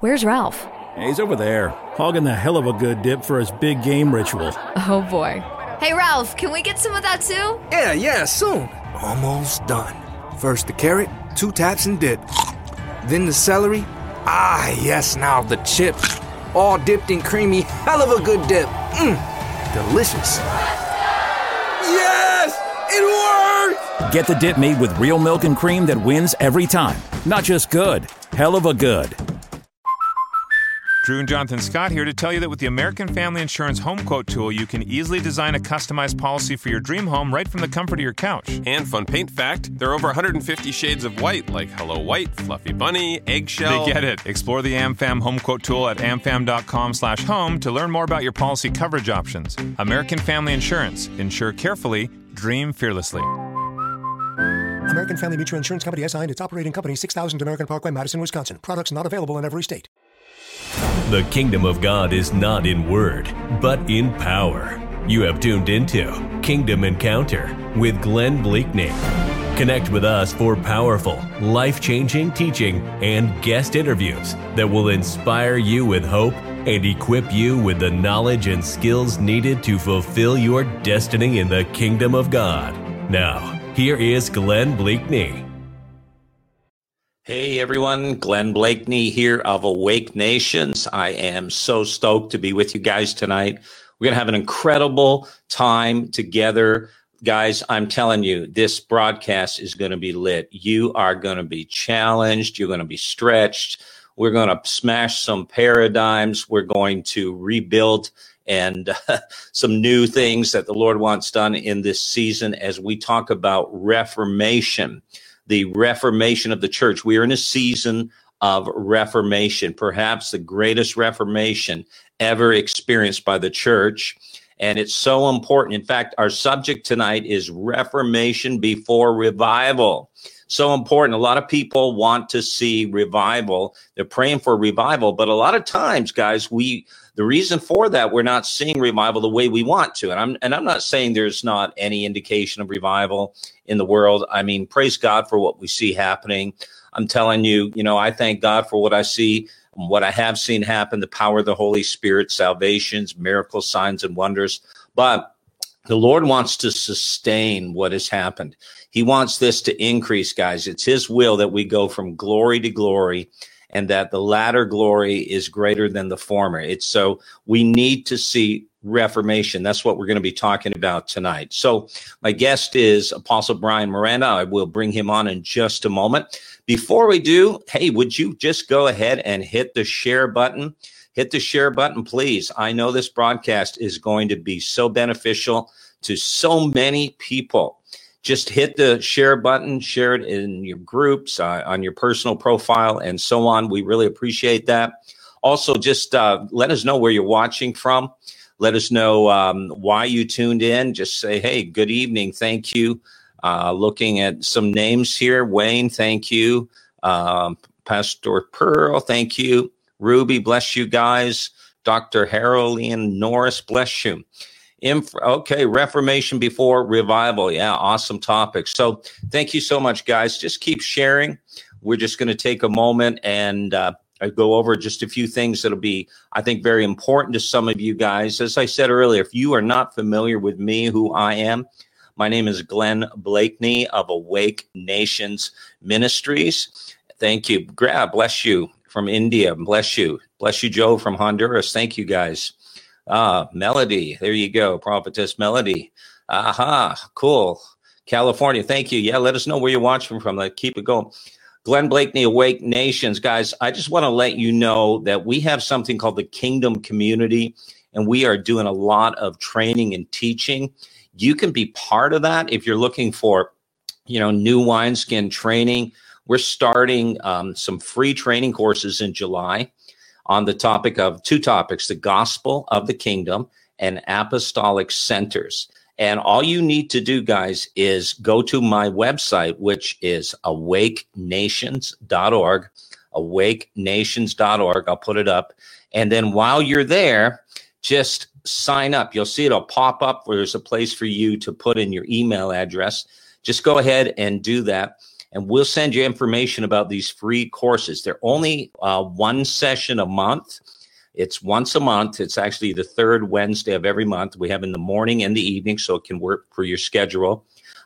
Where's Ralph? He's over there, hogging the hell of a good dip for his big game ritual. Oh boy. Hey Ralph, can we get some of that too? Yeah, yeah, soon. Almost done. First the carrot, two taps and dip. Then the celery. Ah, yes, now the chips. All dipped in creamy, hell of a good dip. Mmm, delicious. Yes! It worked! Get the dip made with real milk and cream that wins every time. Not just good, hell of a good. Drew and Jonathan Scott here to tell you that with the American Family Insurance Home Quote tool, you can easily design a customized policy for your dream home right from the comfort of your couch. And fun paint fact there are over 150 shades of white, like Hello White, Fluffy Bunny, Eggshell. They get it. Explore the AmFam Home Quote tool at amfam.com slash home to learn more about your policy coverage options. American Family Insurance. Insure carefully, dream fearlessly. American Family Mutual Insurance Company SI and its operating company 6000 American Parkway, Madison, Wisconsin. Products not available in every state. The kingdom of God is not in word, but in power. You have tuned into Kingdom Encounter with Glenn Bleakney. Connect with us for powerful, life changing teaching and guest interviews that will inspire you with hope and equip you with the knowledge and skills needed to fulfill your destiny in the kingdom of God. Now, here is Glenn Bleakney. Hey everyone, Glenn Bleakney here of Awake Nations. I am so stoked to be with you guys tonight. We're going to have an incredible time together. Guys, I'm telling you, this broadcast is going to be lit. You are going to be challenged. You're going to be stretched. We're going to smash some paradigms. We're going to rebuild and uh, some new things that the Lord wants done in this season as we talk about reformation the reformation of the church. We are in a season of reformation, perhaps the greatest reformation ever experienced by the church. And it's so important. In fact, our subject tonight is reformation before revival. So important. A lot of people want to see revival. They're praying for revival, but a lot of times, guys, we the reason for that we're not seeing revival the way we want to. And I'm and I'm not saying there's not any indication of revival in the world. I mean, praise God for what we see happening. I'm telling you, you know, I thank God for what I see, what I have seen happen, the power of the Holy Spirit, salvations, miracles, signs, and wonders. But the Lord wants to sustain what has happened. He wants this to increase, guys. It's His will that we go from glory to glory and that the latter glory is greater than the former. It's so we need to see reformation. That's what we're going to be talking about tonight. So, my guest is Apostle Bryan Miranda. I will bring him on in just a moment. Before we do, hey, would you just go ahead and hit the share button? Hit the share button, please. I know this broadcast is going to be so beneficial to so many people. Just hit the share button, share it in your groups, uh, on your personal profile, and so on. We really appreciate that. Also, just uh, let us know where you're watching from. Let us know um, why you tuned in. Just say, hey, good evening. Thank you. Uh, looking at some names here Wayne, thank you. Um, Pastor Pearl, thank you. Ruby, bless you guys. Dr. Harold Norris, bless you. Inf- okay, Reformation before revival. Yeah, awesome topic. So thank you so much, guys. Just keep sharing. We're just going to take a moment and uh, I go over just a few things that'll be, I think, very important to some of you guys. As I said earlier, if you are not familiar with me, who I am, my name is Glenn Bleakney of Awake Nations Ministries. Thank you. God bless you from India. Bless you. Bless you, Joe from Honduras. Thank you, guys. Ah, Melody. There you go. Prophetess Melody. Aha. Cool. California. Thank you. Yeah, let us know where you're watching from. Like, keep it going. Glenn Bleakney, Awake Nations. Guys, I just want to let you know that we have something called the Kingdom Community, and we are doing a lot of training and teaching. You can be part of that if you're looking for, you know, new wineskin training. We're starting um, some free training courses in July on the topic of two topics the gospel of the kingdom and apostolic centers. And all you need to do, guys, is go to my website, which is awakenations.org, awakenations.org. I'll put it up. And then while you're there, just sign up. You'll see it'll pop up where there's a place for you to put in your email address. Just go ahead and do that. and we'll send you information about these free courses. They're only uh, one session a month. It's once a month. It's actually the third Wednesday of every month. We have in the morning and the evening, so it can work for your schedule,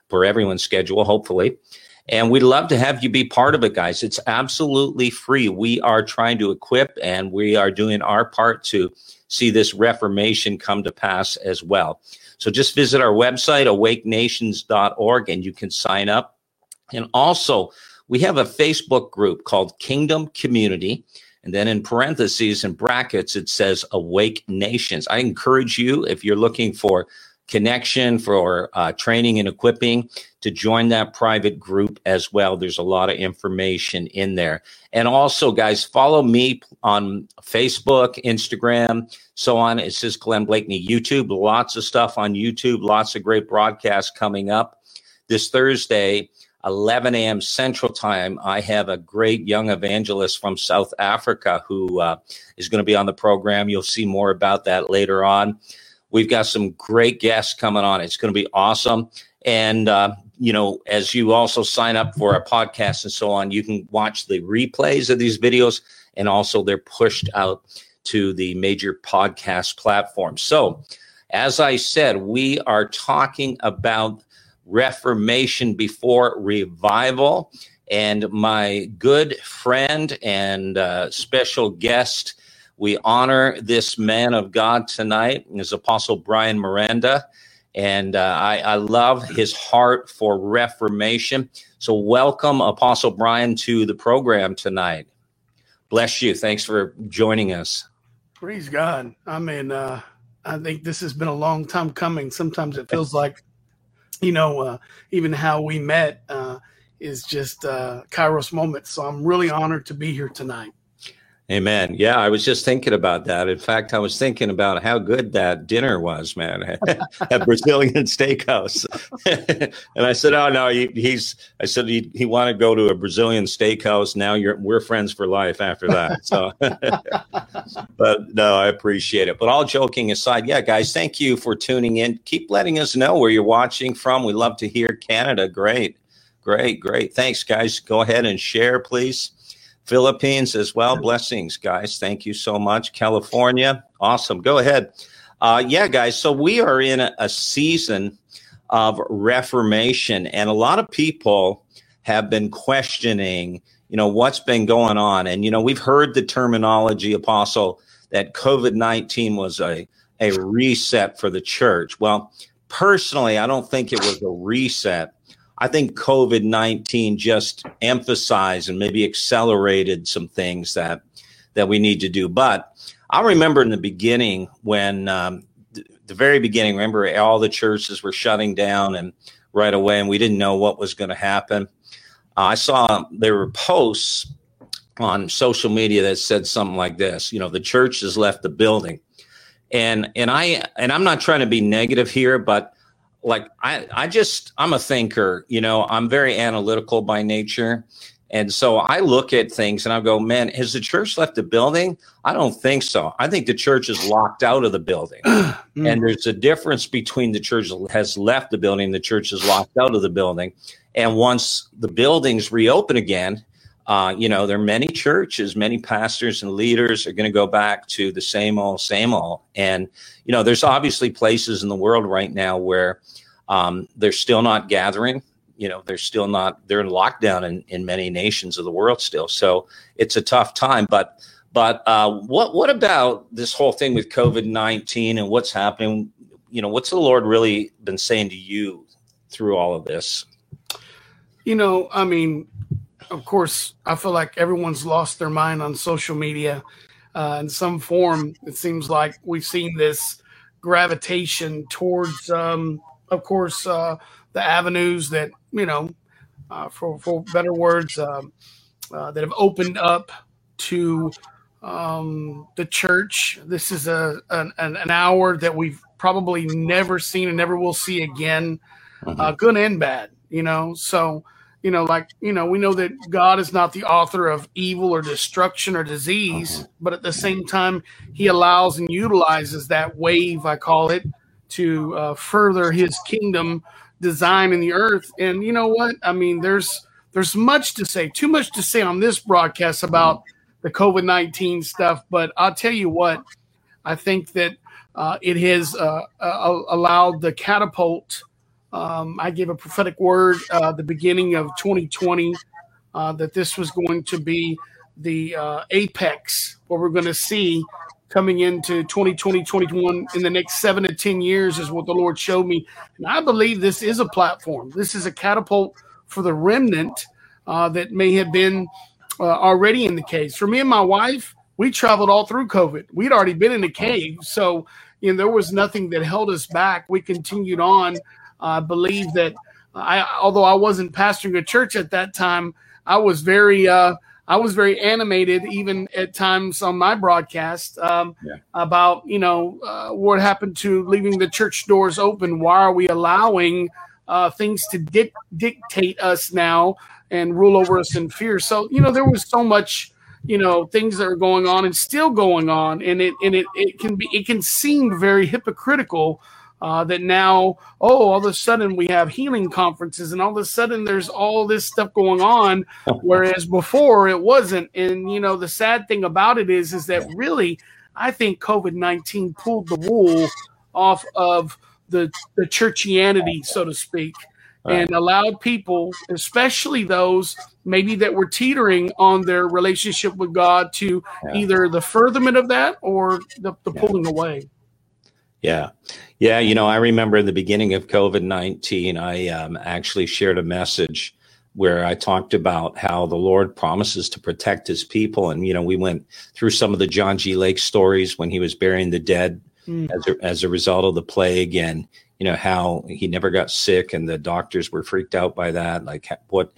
for everyone's schedule, hopefully. And we'd love to have you be part of it, guys. It's absolutely free. We are trying to equip and we are doing our part to see this reformation come to pass as well. So just visit our website, awakenations.org, and you can sign up. And also, we have a Facebook group called Kingdom Community. And then in parentheses and brackets, it says Awake Nations. I encourage you, if you're looking for connection for uh, training and equipping to join that private group as well. There's a lot of information in there. And also, guys, follow me on Facebook, Instagram, so on. It says Glenn Bleakney, YouTube, lots of stuff on YouTube, lots of great broadcasts coming up. This Thursday, 11 a.m. Central Time, I have a great young evangelist from South Africa who uh, is going to be on the program. You'll see more about that later on. We've got some great guests coming on. It's going to be awesome. And, uh, you know, as you also sign up for our podcast and so on, you can watch the replays of these videos and also they're pushed out to the major podcast platforms. So, as I said, we are talking about Reformation before revival. And my good friend and uh, special guest we honor this man of God tonight, his Apostle Bryan Miranda. And uh, I, I love his heart for reformation. So, welcome, Apostle Bryan, to the program tonight. Bless you. Thanks for joining us. Praise God. I mean, uh, I think this has been a long time coming. Sometimes it feels like, you know, uh, even how we met uh, is just uh, Kairos moment. So I'm really honored to be here tonight. Amen. Yeah, I was just thinking about that. In fact, I was thinking about how good that dinner was, man, at Brazilian Steakhouse. and I said, "Oh no, he, he's." I said he he wanted to go to a Brazilian steakhouse. Now you're we're friends for life after that. So, but no, I appreciate it. But all joking aside, yeah, guys, thank you for tuning in. Keep letting us know where you're watching from. We love to hear Canada. Great, great, great. Thanks, guys. Go ahead and share, please. Philippines as well. Blessings, guys. Thank you so much. California, awesome. Go ahead. Uh, yeah, guys. So we are in a, a season of reformation, and a lot of people have been questioning, you know, what's been going on. And, you know, we've heard the terminology, Apostle, that COVID 19 was a, a reset for the church. Well, personally, I don't think it was a reset. I think COVID 19 just emphasized and maybe accelerated some things that, that we need to do. But I remember in the beginning when, um, th- the very beginning, remember all the churches were shutting down and right away, and we didn't know what was going to happen. Uh, I saw there were posts on social media that said something like this you know the church has left the building and and i and i'm not trying to be negative here but like I, I just i'm a thinker you know i'm very analytical by nature. And so i look at things and i go man has the church left the building? I don't think so. I think the church is locked out of the building. Mm. and there's a difference between the church has left the building the church is locked out of the building. And once the buildings reopen again uh, you know, there are many churches, many pastors and leaders are going to go back to the same old, same old. And, you know, there's obviously places in the world right now where um, they're still not gathering. You know, they're still not, they're in lockdown in, in many nations of the world still. So it's a tough time. But, but uh, what, what about this whole thing with COVID 19 and what's happening? You know, what's the Lord really been saying to you through all of this? You know, I mean, of course, I feel like everyone's lost their mind on social media uh, in some form. It seems like we've seen this gravitation towards, um, of course, uh, the avenues that you know, uh, for for better words, um, uh, that have opened up to um, the church. This is a an, an, hour that we've probably never seen and never will see again, mm-hmm. uh, good and bad. You know, so you know, like, you know, we know that God is not the author of evil or destruction or disease, uh-huh. but at the same time, he allows and utilizes that wave, I call it, to uh, further his kingdom design in the earth. And you know what? I mean, there's there's much to say, too much to say on this broadcast about the COVID 19 stuff. But I'll tell you what, I think that uh, it has uh, uh, allowed the catapult. Um, I gave a prophetic word uh, the beginning of 2020 uh, that this was going to be the uh, apex, what we're going to see coming into 2020, 21 in the next seven to 10 years is what the Lord showed me. And I believe this is a platform. This is a catapult for the remnant uh, that may have been uh, already in the caves. For me and my wife, we traveled all through COVID. We'd already been in the cave. So, you know, there was nothing that held us back. We continued on. I believe that I, although I wasn't pastoring a church at that time, I was very, uh, I was very animated, even at times on my broadcast, um, yeah. about you know uh, what happened to leaving the church doors open. Why are we allowing uh, things to di- dictate us now and rule over us in fear? So you know there was so much you know things that are going on and still going on, and it and it it can be it can seem very hypocritical uh, that now, oh, all of a sudden we have healing conferences, and all of a sudden there's all this stuff going on, whereas before it wasn't. And you know, the sad thing about it is, is that really, I think COVID nineteen pulled the wool off of the the churchianity, so to speak. Right. And allowed people, especially those maybe that were teetering on their relationship with God, to yeah. either the furtherment of that or the, the yeah. pulling away. Yeah. Yeah. You know, I remember in the beginning of COVID 19, I um, actually shared a message where I talked about how the Lord promises to protect his people. And, you know, we went through some of the John G. Lake stories when he was burying the dead mm. as, a, as a result of the plague and, you know, how he never got sick and the doctors were freaked out by that. Like, what,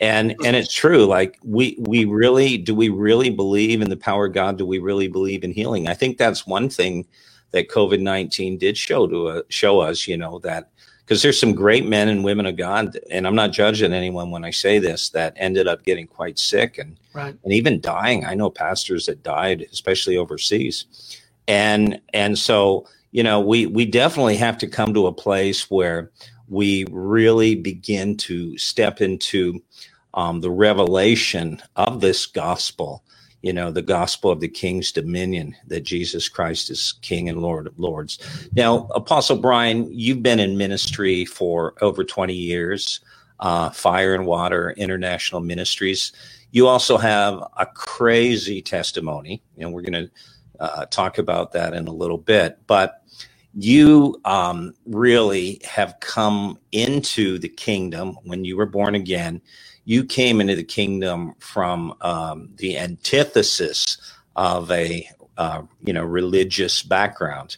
and and it's true like we we really do we really believe in the power of god do we really believe in healing i think that's one thing that COVID nineteen did show to uh, show us, you know, that because there's some great men and women of God, and I'm not judging anyone when I say this, that ended up getting quite sick and right. and even dying. I know pastors that died, especially overseas, and and so you know we we definitely have to come to a place where we really begin to step into um, the revelation of this gospel you know, the gospel of the king's dominion, that Jesus Christ is King and Lord of Lords. Now, Apostle Bryan, you've been in ministry for over 20 years, uh, Fire and Water International Ministries. You also have a crazy testimony, and we're going to uh, talk about that in a little bit. But you um, really have come into the kingdom when you were born again you came into the kingdom from um, the antithesis of a uh, you know religious background,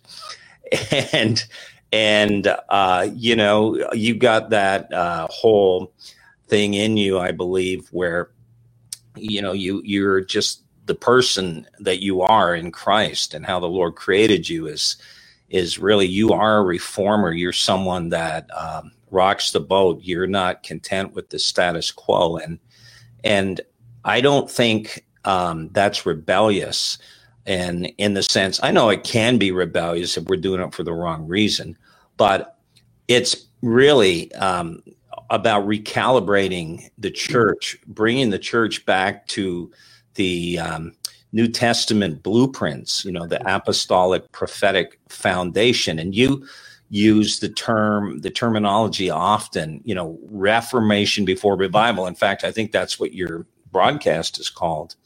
and and uh, you know you got that uh, whole thing in you, I believe, where you know you you're just the person that you are in Christ and how the Lord created you is is really you are a reformer. You're someone that um, rocks the boat. You're not content with the status quo, and and I don't think um, that's rebellious. And in the sense, I know it can be rebellious if we're doing it for the wrong reason, but it's really um, about recalibrating the church, bringing the church back to the um, New Testament blueprints, you know, the apostolic prophetic foundation. And you use the term the terminology often you know reformation before revival. In fact i think that's what your broadcast is called.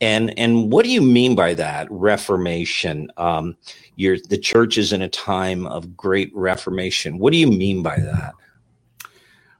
And and what do you mean by that reformation? Um you're the church is in a time of great reformation. What do you mean by that?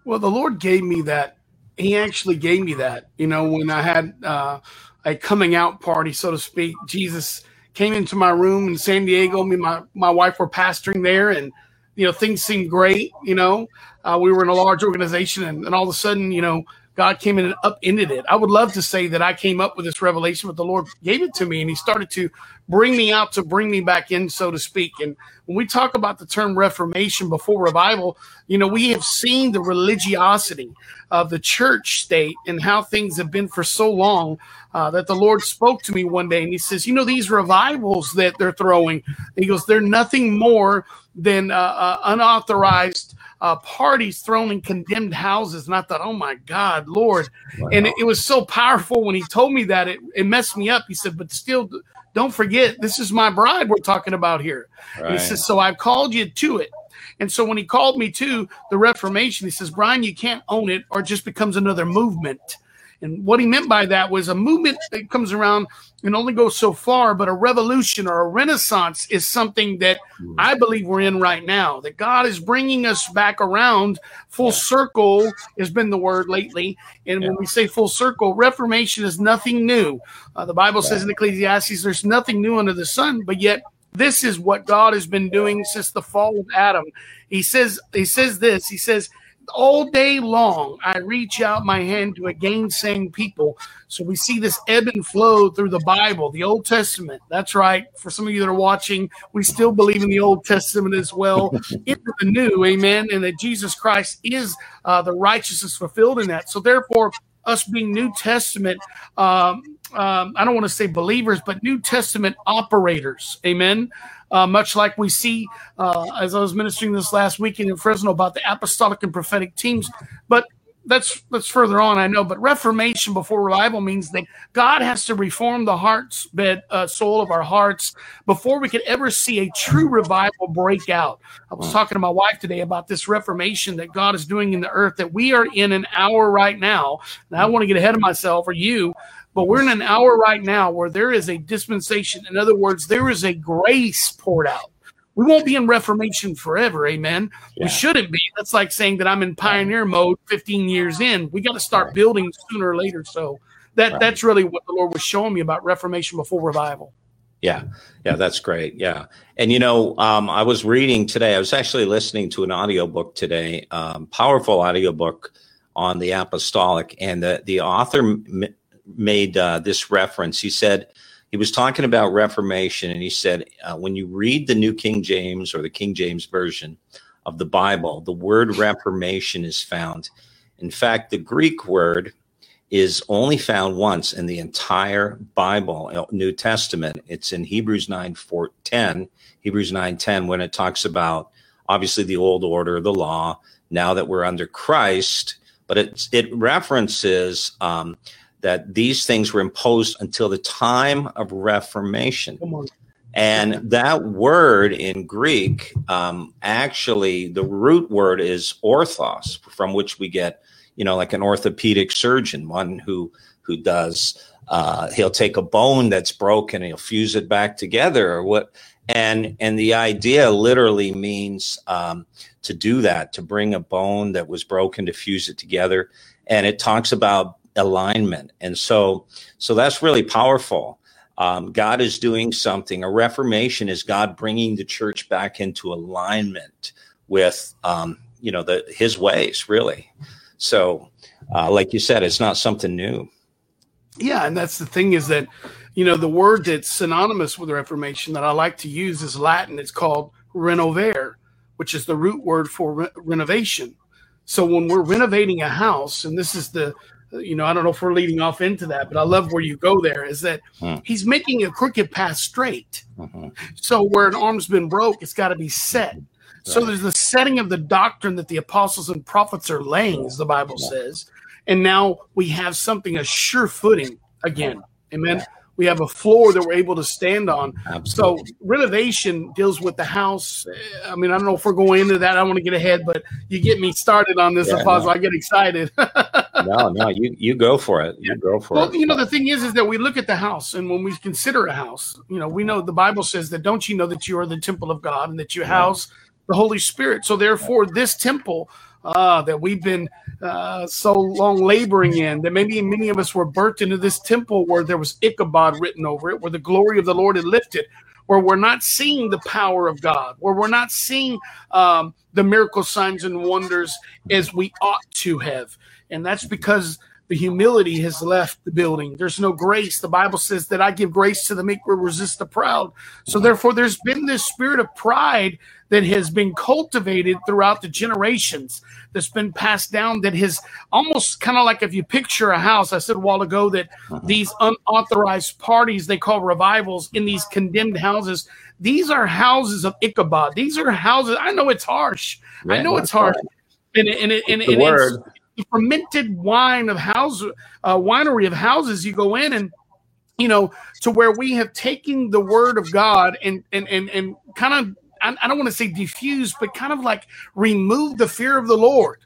Well the lord gave me that. He actually gave me that. You know when i had uh a coming out party so to speak jesus came into my room in San Diego. Me and my, my wife were pastoring there, and you know things seemed great. You know, uh, we were in a large organization, and, and all of a sudden, you know, God came in and upended it. I would love to say that I came up with this revelation, but the Lord gave it to me, and He started to bring me out to bring me back in, so to speak. And when we talk about the term Reformation before revival, you know, we have seen the religiosity of the church state and how things have been for so long uh, that the Lord spoke to me one day, and He says, "You know, these revivals that they're throwing," He goes, "They're nothing more than uh, uh, unauthorized." Uh, parties thrown in condemned houses. And I thought, oh my God, Lord. Wow. And it, it, was so powerful when he told me that it, it messed me up. He said, but still, don't forget, this is my bride we're talking about here. Right. He says, so I've called you to it. And so when he called me to the Reformation, he says, Bryan, you can't own it or it just becomes another movement. And what he meant by that was a movement that comes around and only goes so far, but a revolution or a renaissance is something that I believe we're in right now. That God is bringing us back around. Full circle has been the word lately. And when we say full circle, reformation is nothing new. Uh, the Bible says in Ecclesiastes, there's nothing new under the sun, but yet this is what God has been doing since the fall of Adam. He says, he says this, he says, all day long, I reach out my hand to a gainsaying people. So we see this ebb and flow through the Bible, the Old Testament. That's right. For some of you that are watching, we still believe in the Old Testament as well, into the new, amen, and that Jesus Christ is uh, the righteousness fulfilled in that. So therefore, us being New Testament, um, um, I don't want to say believers, but New Testament operators, amen uh, much like we see uh, as I was ministering this last weekend in Fresno about the apostolic and prophetic teams. But that's that's further on, I know. But Reformation before revival means that God has to reform the heart's bed, uh, soul of our hearts before we could ever see a true revival break out. I was talking to my wife today about this Reformation that God is doing in the earth. That we are in an hour right now. And I want to get ahead of myself or you but we're in an hour right now where there is a dispensation. In other words, there is a grace poured out. We won't be in Reformation forever. Amen. Yeah. We shouldn't be. That's like saying that I'm in pioneer mode 15 years in. We got to start building sooner or later. So that right. that's really what the Lord was showing me about Reformation before revival. Yeah, yeah, that's great. Yeah, and you know, um, I was reading today. I was actually listening to an audiobook today, um, powerful audiobook on the apostolic, and the the author m- made uh, this reference. He said he was talking about Reformation, and he said uh, when you read the New King James or the King James version of the Bible, the word Reformation is found. In fact, the Greek word is only found once in the entire Bible, uh, New Testament. It's in Hebrews 9 4, 10, Hebrews 9 10, when it talks about obviously the old order, the law, now that we're under Christ, but it, it references um, that these things were imposed until the time of Reformation. And that word in Greek, um, actually, the root word is orthos, from which we get, you know, like an orthopedic surgeon, one who who does. Uh, he'll take a bone that's broken and he'll fuse it back together, or what. And and the idea literally means um, to do that, to bring a bone that was broken to fuse it together. And it talks about alignment. And so, so that's really powerful. Um, God is doing something. A reformation is God bringing the church back into alignment with, um, you know, the His ways, really. So, uh, like you said, it's not something new. Yeah, and that's the thing is that, you know, the word that's synonymous with Reformation that I like to use is Latin. It's called renovare, which is the root word for re- renovation. So when we're renovating a house, and this is the you know, I don't know if we're leading off into that, but I love where you go there is that hmm. he's making a crooked path straight. Mm-hmm. So where an arm's been broke, it's got to be set. Right. So there's the setting of the doctrine that the apostles and prophets are laying, as the Bible yeah. says. And now we have something, a sure footing again. Amen. Yeah we have a floor that we're able to stand on. Absolutely. So renovation deals with the house. Eh, I mean, I don't know if we're going into that. I want to get ahead, but you get me started on this, yeah, no. I get excited. no, no, you you go for it. You go for well, it. You know, the thing is, is that we look at the house, and when we consider a house, you know, we know the Bible says that don't you know that you are the temple of God and that you house the Holy Spirit. So therefore, this temple uh, that we've been uh, so long laboring in, that maybe many of us were burnt into this temple where there was Ichabod written over it, where the glory of the Lord had lifted, where we're not seeing the power of God, where we're not seeing um, the miracle signs and wonders as we ought to have. And that's because the humility has left the building. There's no grace. The Bible says that I give grace to the meek, but resist the proud. So therefore, there's been this spirit of pride that has been cultivated throughout the generations that's been passed down that has almost kind of like if you picture a house i said a while ago that these unauthorized parties they call revivals in these condemned houses these are houses of ichabod. These are houses i know it's harsh. I know it's harsh. And, and, and, and, and it's the fermented wine of house uh, winery of houses. You go in and you know to where we have taken the word of god and and and, and kind of I, don't want to say diffuse, but kind of like remove the fear of the Lord.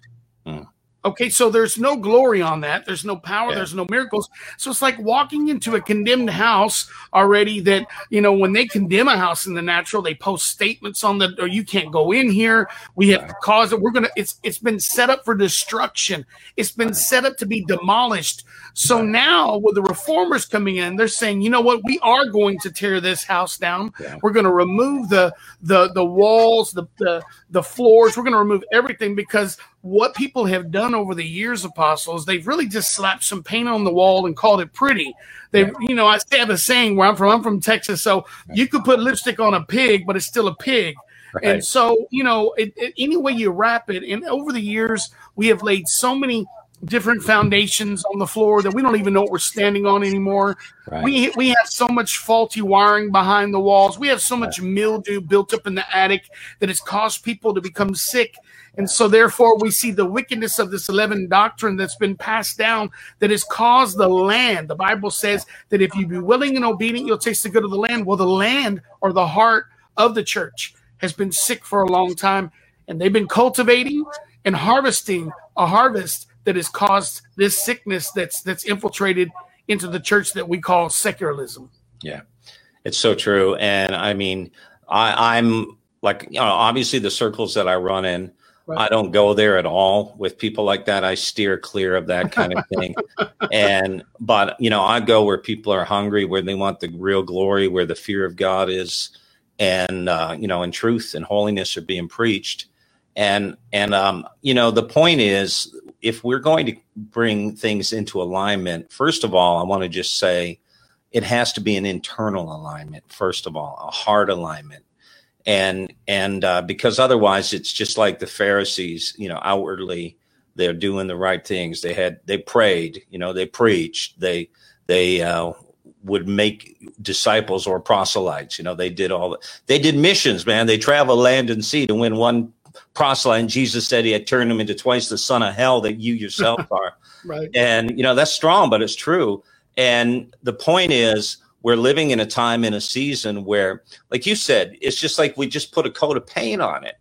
Okay, so there's no glory on that. There's no power. Yeah. There's no miracles. So it's like walking into a condemned house already. That you know, when they condemn a house in the natural, they post statements on the, or you can't go in here. We have right. caused it. We're gonna. It's it's been set up for destruction. It's been right. set up to be demolished. So right. now, with the reformers coming in, they're saying, you know what? We are going to tear this house down. Yeah. We're going to remove the the the walls, the the the floors. We're going to remove everything because what people have done over the years, apostles, they've really just slapped some paint on the wall and called it pretty. They, yeah. you know, I have a saying where I'm from. I'm from Texas, so you could put lipstick on a pig, but it's still a pig. Right. And so, you know, it, it, any way you wrap it, and over the years, we have laid so many different foundations on the floor that we don't even know what we're standing on anymore. Right. We we have so much faulty wiring behind the walls. We have so much mildew built up in the attic that has caused people to become sick. And so therefore we see the wickedness of this 11 doctrine that's been passed down that has caused the land. The Bible says that if you be willing and obedient, you'll taste the good of the land. Well, the land or the heart of the church has been sick for a long time and they've been cultivating and harvesting a harvest that has caused this sickness that's that's infiltrated into the church that we call secularism. Yeah, it's so true. And I mean, I, I'm like, you know, obviously the circles that I run in, right. I don't go there at all with people like that. I steer clear of that kind of thing. and, but, you know, I go where people are hungry, where they want the real glory, where the fear of God is, and, uh, you know, and truth and holiness are being preached. And, and, um, you know, the point is if we're going to bring things into alignment, first of all, I want to just say it has to be an internal alignment. First of all, a heart alignment, and and uh, because otherwise, it's just like the Pharisees. You know, outwardly they're doing the right things. They had they prayed. You know, they preached. They they uh, would make disciples or proselytes. You know, they did all. They did missions, man. They traveled land and sea to win one proselyte. And Jesus said he had turned him into twice the son of hell that you yourself are. right. And, you know, that's strong, but it's true. And the point is, we're living in a time in a season where, like you said, it's just like we just put a coat of paint on it.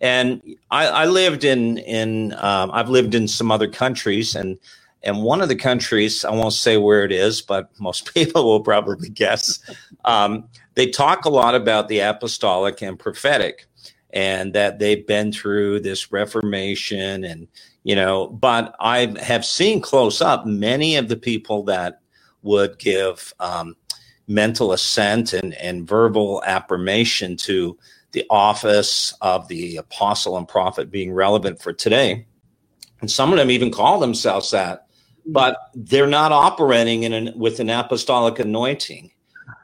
And I, I lived in in um, I've lived in some other countries, and and one of the countries I won't say where it is, but most people will probably guess. Um, they talk a lot about the apostolic and prophetic, and that they've been through this reformation and you know but i have seen close up many of the people that would give um, mental assent and, and verbal affirmation to the office of the apostle and prophet being relevant for today. And some of them even call themselves that but they're not operating in an, with an apostolic anointing.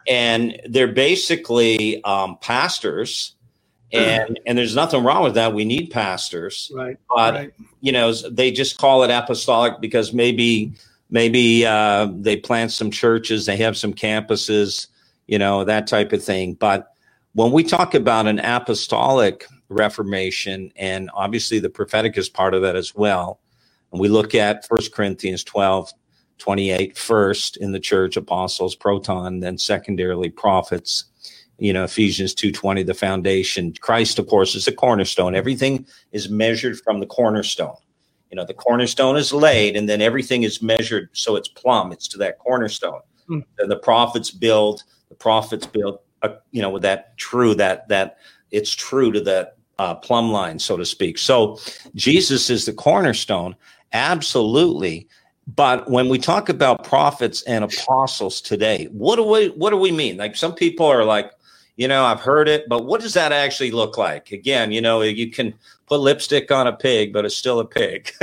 And they're basically um, pastors and and there's nothing wrong with that. We need pastors. Right but right. you know they just call it apostolic because maybe maybe uh, they plant some churches they have some campuses you know that type of thing. But when we talk about an apostolic reformation and obviously the prophetic is part of that as well and we look at First corinthians 12 28 first in the church apostles proton then secondarily prophets you know ephesians 2.20 the foundation. Christ of course is the cornerstone. Everything is measured from the cornerstone. You know the cornerstone is laid and then everything is measured so it's plumb. It's to that cornerstone. Mm. and the prophets build the prophets build a, you know with that true that that it's true to that uh, plumb line so to speak. So jesus is the cornerstone absolutely. But when we talk about prophets and apostles today what do we what do we mean? Like some people are like you know, I've heard it, but what does that actually look like? Again, you know, you can put lipstick on a pig, but it's still a pig.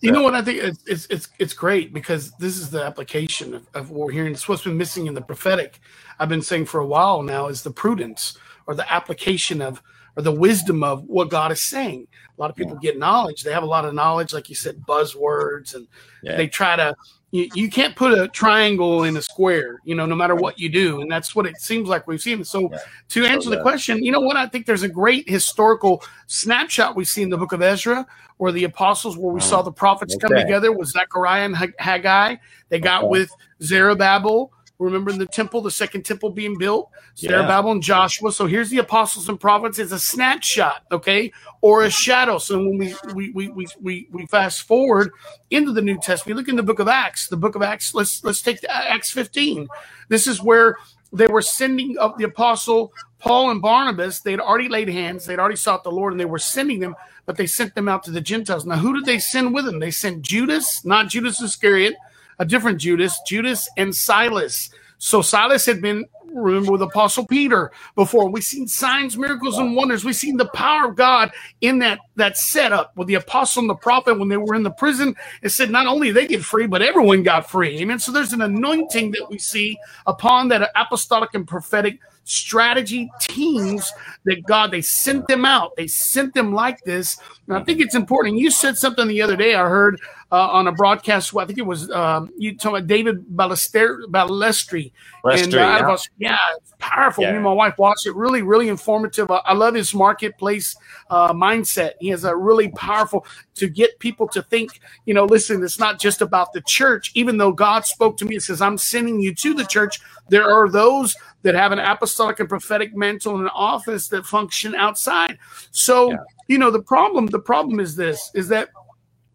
you know what I think it's, it's it's it's great because this is the application of, of what we're hearing. It's what's been missing in the prophetic. I've been saying for a while now is the prudence or the application of or the wisdom of what God is saying. A lot of people get knowledge. They have a lot of knowledge, like you said, buzzwords, and yeah. they try to you, you can't put a triangle in a square, you know, no matter what you do. And that's what it seems like we've seen. So, to answer the question, you know what? I think there's a great historical snapshot we see in the book of Ezra where the apostles, where we saw mm-hmm. the prophets okay. come together with Zechariah and Haggai. They got okay. with Zerubbabel Remember in the temple, the second temple being built, Zerubbabel yeah. and Joshua. So here's the apostles and prophets as a snapshot, okay, or a shadow. So when we we we we we, we fast forward into the New Testament, we look in the book of Acts. The book of Acts. Let's let's take Acts 15. This is where they were sending up the apostle Paul and Barnabas. They'd already laid hands. They'd already sought the Lord, and they were sending them. But they sent them out to the Gentiles. Now, who did they send with them? They sent Judas, not Judas Iscariot a different Judas, Judas and Silas. So Silas had been remember with Apostle Peter before. We've seen signs, miracles, and wonders. We've seen the power of God in that that setup with the apostle and the prophet when they were in the prison. It said not only they get free, but everyone got free. Amen. So there's an anointing that we see upon that apostolic and prophetic strategy teams that God they sent them out. They sent them like this. And I think it's important. You said something the other day. I heard uh, on a broadcast. I think it was um, you talking about David Ballester, Ballestri. and, uh, yeah. Was, yeah, it's powerful. Yeah. Me and my wife watched it. Really, really informative. I, I love his marketplace uh, mindset. He has a really powerful to get people to think. You know, listen, it's not just about the church. Even though God spoke to me, and says, "I'm sending you to the church." There are those that have an apostolic and prophetic mantle in an office that function outside. So, yeah. you know, the problem the problem is this: is that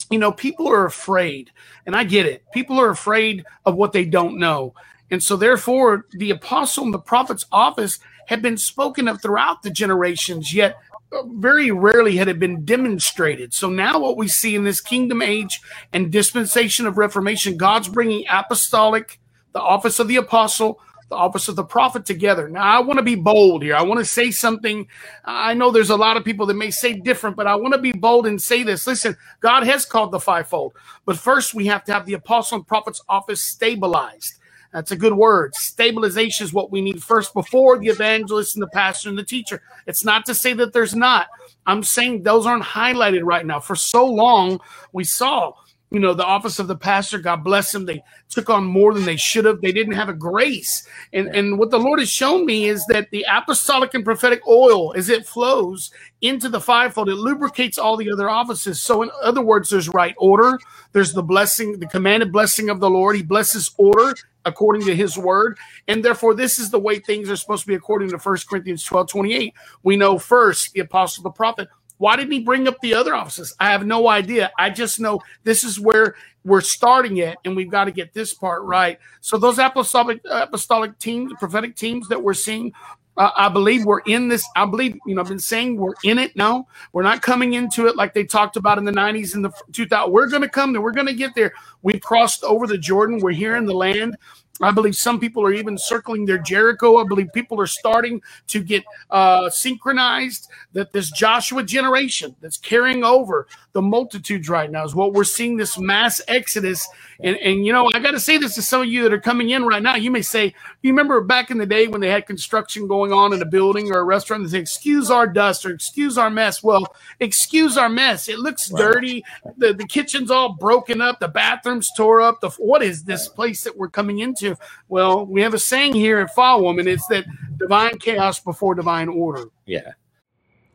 you know, people are afraid, and I get it. People are afraid of what they don't know. And so, therefore, the apostle and the prophet's office have been spoken of throughout the generations, yet uh, very rarely had it been demonstrated. So now, what we see in this kingdom age and dispensation of Reformation, God's bringing apostolic, the office of the apostle, the office of the prophet together. Now, I want to be bold here. I want to say something. I know there's a lot of people that may say different, but I want to be bold and say this. Listen, God has called the fivefold, but first we have to have the apostle and prophet's office stabilized. That's a good word. Stabilization is what we need first before the evangelist and the pastor and the teacher. It's not to say that there's not. I'm saying those aren't highlighted right now. For so long, we saw you know, the office of the pastor, God bless them. They took on more than they should have. They didn't have a grace. And, and what the Lord has shown me is that the apostolic and prophetic oil, as it flows into the fivefold, it lubricates all the other offices. So, in other words, there's right order. There's the blessing, the commanded blessing of the Lord. He blesses order according to his word. And therefore, this is the way things are supposed to be according to 1 Corinthians 12 28. We know first the apostle, the prophet, why didn't he bring up the other offices? I have no idea. I just know this is where we're starting it, and we've got to get this part right. So those apostolic apostolic teams, prophetic teams that we're seeing, uh, I believe we're in this. I believe you know I've been saying we're in it now. We're not coming into it like they talked about in the '90s and the 2000. We're going to come there. We're going to get there. We've crossed over the Jordan. We're here in the land. I believe some people are even circling their Jericho. I believe people are starting to get uh, synchronized that this Joshua generation that's carrying over the multitudes right now is what we're seeing this mass exodus. And, and you know, I got to say this to some of you that are coming in right now. You may say, you remember back in the day when they had construction going on in a building or a restaurant, they say, excuse our dust or excuse our mess. Well, excuse our mess. It looks dirty. The, the kitchen's all broken up. The bathroom's tore up. The, what is this place that we're coming into? Well, we have a saying here at Fall Woman. It's that divine chaos before divine order. Yeah.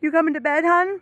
You coming to bed, hon?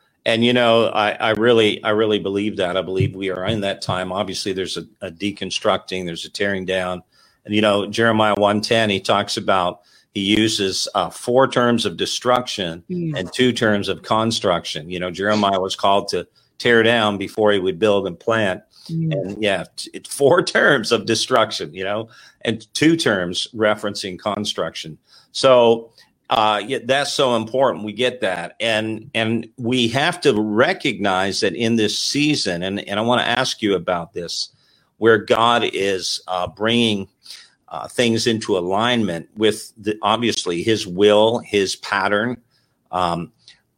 And you know, I, I really, I really believe that. I believe we are in that time. Obviously, there's a, a deconstructing, there's a tearing down, and you know, Jeremiah one ten, he talks about he uses uh, four terms of destruction Mm. and two terms of construction. You know, Jeremiah was called to tear down before he would build and plant. Mm. And yeah, it's four terms of destruction, you know, and two terms referencing construction. So uh, yeah, that's so important. We get that, and and we have to recognize that in this season, and and I want to ask you about this, where God is uh, bringing uh, things into alignment with the, obviously His will, His pattern, um,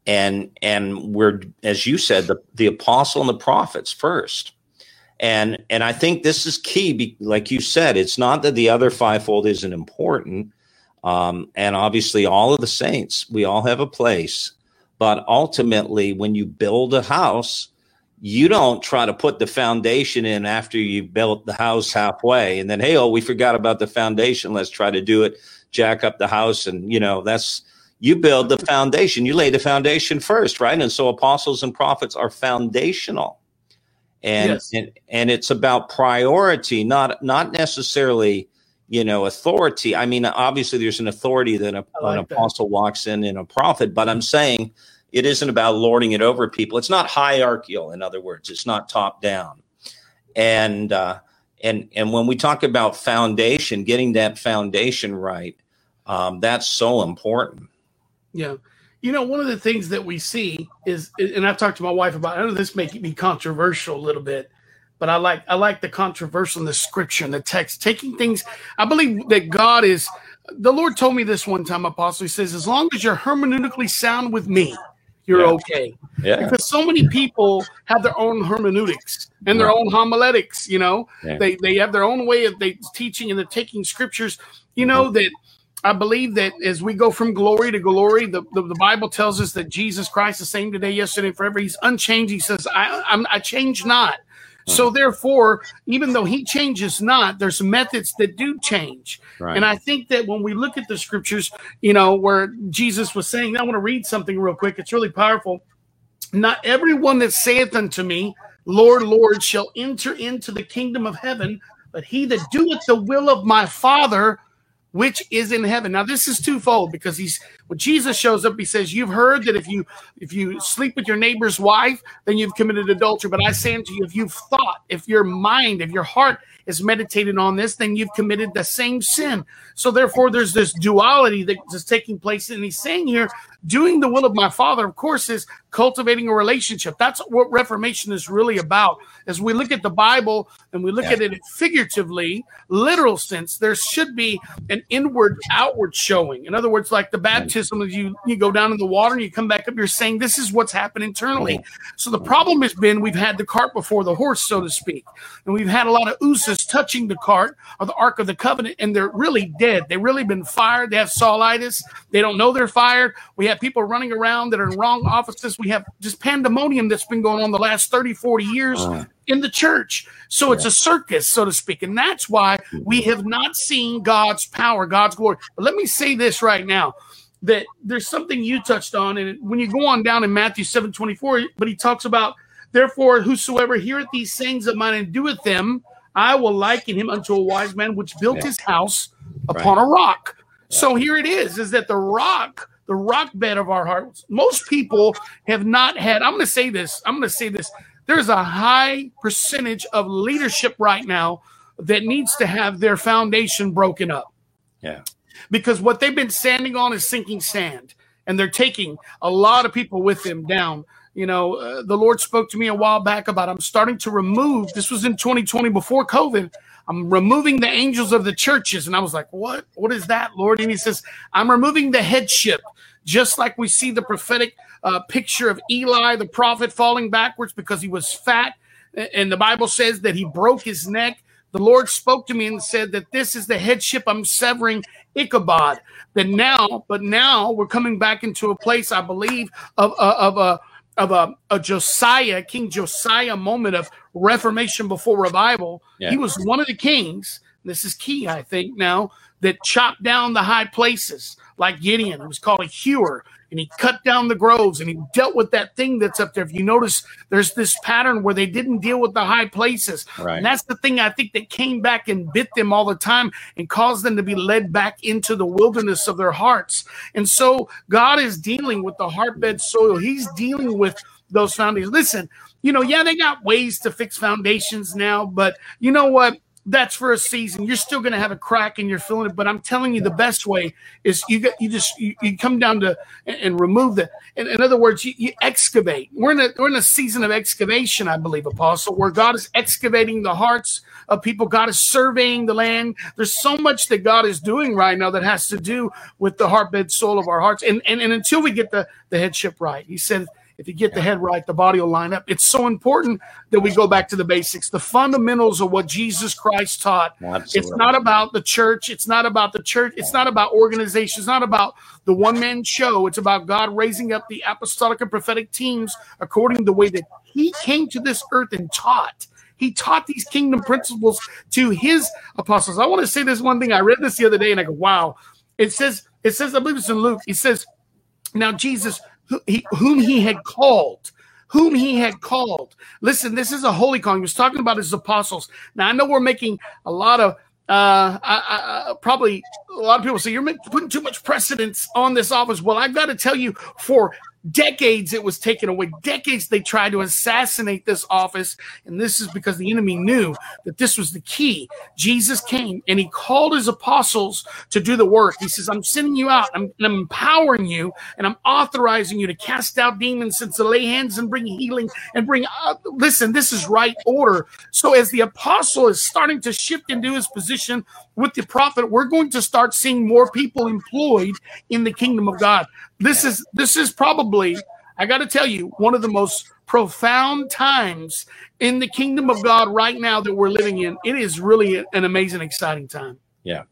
and and we're as you said, the the apostle and the prophets first. And and I think this is key. Like you said, it's not that the other fivefold isn't important, um, and obviously all of the saints, we all have a place. But ultimately, when you build a house, you don't try to put the foundation in after you built the house halfway, and then hey, oh, we forgot about the foundation. Let's try to do it, jack up the house, and you know that's you build the foundation. You lay the foundation first, right? And so apostles and prophets are foundational and Yes. and and it's about priority not not necessarily you know authority i mean obviously there's an authority that a, like an that. apostle walks in in a prophet but i'm saying it isn't about lording it over people it's not hierarchical in other words it's not top down and uh and and when we talk about foundation getting that foundation right um that's so important Yeah. You know, one of the things that we see is, and I've talked to my wife about. I know this may be controversial a little bit, but I like I like the controversial in the scripture and the text, taking things. I believe that God is. The Lord told me this one time, Apostle. He says, as long as you're hermeneutically sound with me, you're Yeah. okay. Yeah. Because so many people have their own hermeneutics and their own homiletics. You know, Yeah. they they have their own way of they teaching and they're taking scriptures. You know Mm-hmm. that I believe that as we go from glory to glory, the, the, the Bible tells us that Jesus Christ is the same today, yesterday, and forever. He's unchanged. He says, I, I'm, I change not. So Uh-huh. therefore, even though he changes not, there's methods that do change. Right. And I think that when we look at the scriptures, you know, where Jesus was saying, I want to read something real quick. It's really powerful. Not everyone that saith unto me, Lord, Lord, shall enter into the kingdom of heaven, but he that doeth the will of my Father which is in heaven. Now this is twofold because he's when Jesus shows up, he says, You've heard that if you if you sleep with your neighbor's wife, then you've committed adultery. But I say unto you, if you've thought, if your mind, if your heart is meditated on this, then you've committed the same sin. So therefore, there's this duality that is taking place. And he's saying here, doing the will of my father, of course, is cultivating a relationship. That's what Reformation is really about. As we look at the Bible and we look at it figuratively, literal sense, there should be an inward, outward showing. In other words, like the baptism of you, you go down in the water and you come back up, you're saying this is what's happened internally. So the problem has been we've had the cart before the horse, so to speak. And we've had a lot of Uzzahs touching the cart or the Ark of the Covenant, and they're really dead. They've really been fired. They have saulitis. They don't know they're fired. We have people running around that are in wrong offices. We have just pandemonium that's been going on the last 30, 40 years Uh, in the church. So it's a circus, so to speak. And that's why we have not seen God's power, God's glory. But let me say this right now that there's something you touched on. And when you go on down in Matthew 7 24, but he talks about, therefore, whosoever heareth these sayings of mine and doeth them, I will liken him unto a wise man which built Yeah. his house upon a rock. So here it is, is that the rock, the rock bed of our hearts, most people have not had, I'm going to say this, I'm going to say this. There's a high percentage of leadership right now that needs to have their foundation broken up yeah because what they've been standing on is sinking sand and they're taking a lot of people with them down you know uh, the lord spoke to me a while back about i'm starting to remove this was in 2020 before covid i'm removing the angels of the churches. And i was like what? What is that lord? And he says i'm removing the headship. Just like we see the prophetic uh, picture of eli the prophet falling backwards because he was fat. And the bible says that he broke his neck. The Lord spoke to me and said that this is the headship I'm severing Ichabod. That now, but now we're coming back into a place, I believe, of, of, of a of a, a Josiah, King Josiah moment of reformation before revival. Yeah. He was one of the kings. This is key, I think, now that chopped down the high places like Gideon. He was called a hewer, and he cut down the groves and he dealt with that thing that's up there. If you notice, there's this pattern where they didn't deal with the high places. Right. And that's the thing I think that came back and bit them all the time and caused them to be led back into the wilderness of their hearts. And so God is dealing with the heartbed soil. He's dealing with those foundations. Listen, you know, yeah, they got ways to fix foundations now, but you know what? That's for a season. You're still going to have a crack and you're feeling it, but I'm telling you, the best way is you get you just you, you come down to and, and remove the. In, in other words, you, you excavate. We're in a we're in a season of excavation, I believe, Apostle, where God is excavating the hearts of people. God is surveying the land. There's so much that God is doing right now that has to do with the heartbed soul of our hearts. And and, and until we get the the headship right, He said if you get the head right, the body will line up. It's so important that we go back to the basics, the fundamentals of what Jesus Christ taught. Oh, absolutely. It's not about the church. It's not about the church. It's not about organization. It's not about the one man show. It's about God raising up the apostolic and prophetic teams according to the way that He came to this earth and taught. He taught these kingdom principles to His apostles. I want to say this one thing. I read this the other day and I go, wow. It says, it says, I believe it's in Luke. He says, now Jesus whom he had called whom he had called. Listen this is a holy calling. He was talking about his apostles. Now i know we're making a lot of uh I, I, probably a lot of people say you're putting too much precedence on this office. Well i've got to tell you for decades it was taken away decades they tried to assassinate this office and this is because the enemy knew that this was the key. Jesus came and he called his apostles to do the work. He says i'm sending you out i'm, and I'm empowering you and i'm authorizing you to cast out demons and to lay hands and bring healing and bring uh, listen this is right order. So as the apostle is starting to shift into his position with the prophet we're going to start seeing more people employed in the kingdom of god this is this is probably i got to tell you one of the most profound times in the kingdom of god right now that we're living in it is really an amazing exciting time Yeah.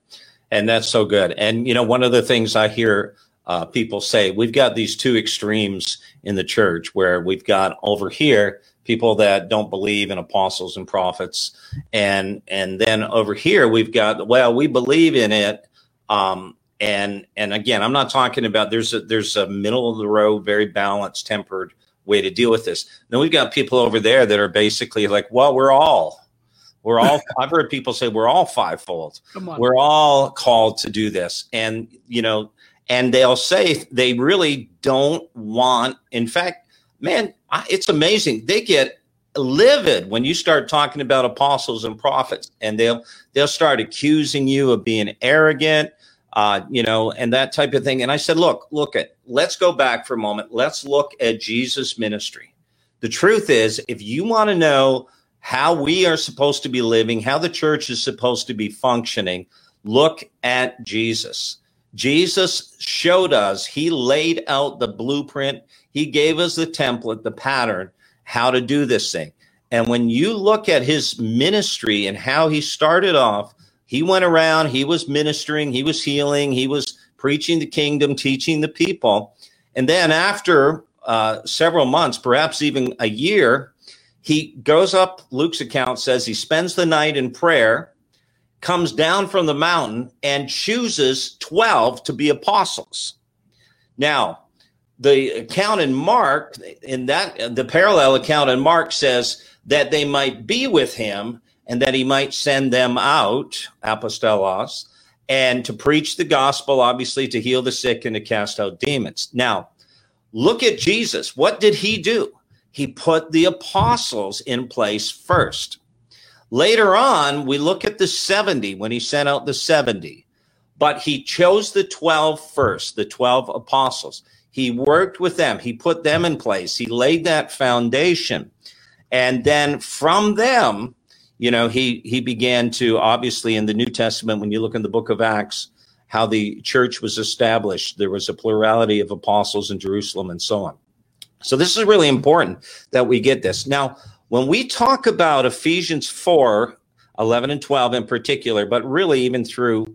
And that's so good. And, you know, one of the things I hear uh, people say, we've got these two extremes in the church where we've got over here people that don't believe in apostles and prophets. And, and then over here, we've got, well, we believe in it. Um, and, and again, I'm not talking about, there's a, there's a middle of the road, very balanced, tempered way to deal with this. Then we've got people over there that are basically like, well, we're all, we're all, I've heard people say we're all fivefold. Come on. We're all called to do this. And, you know, and they'll say they really don't want, in fact, man, I, it's amazing. They get livid when you start talking about apostles and prophets and they'll, they'll start accusing you of being arrogant, uh, you know, and that type of thing. And I said, look, look at, let's go back for a moment. Let's look at Jesus' ministry. The truth is, if you want to know how we are supposed to be living, how the church is supposed to be functioning, look at Jesus. Jesus showed us, he laid out the blueprint, he gave us the template, the pattern, how to do this thing. And when you look at his ministry and how he started off, he went around, he was ministering, he was healing, he was preaching the kingdom, teaching the people. And then after uh, several months, perhaps even a year, he goes up, Luke's account says he spends the night in prayer, comes down from the mountain, and chooses 12 to be apostles. Now, the account in Mark, in that, the parallel account in Mark says that they might be with him and that he might send them out, apostolos, and to preach the gospel, obviously to heal the sick and to cast out demons. Now, look at Jesus. What did he do? He put the apostles in place first. Later on, we look at the 70 when he sent out the 70, but he chose the 12 first, the 12 apostles. He worked with them, he put them in place, he laid that foundation. And then from them, you know, he he began to obviously in the New Testament, when you look in the book of Acts, how the church was established, there was a plurality of apostles in Jerusalem and so on. So this is really important that we get this. Now, when we talk about Ephesians 4, 11 and 12 in particular, but really even through,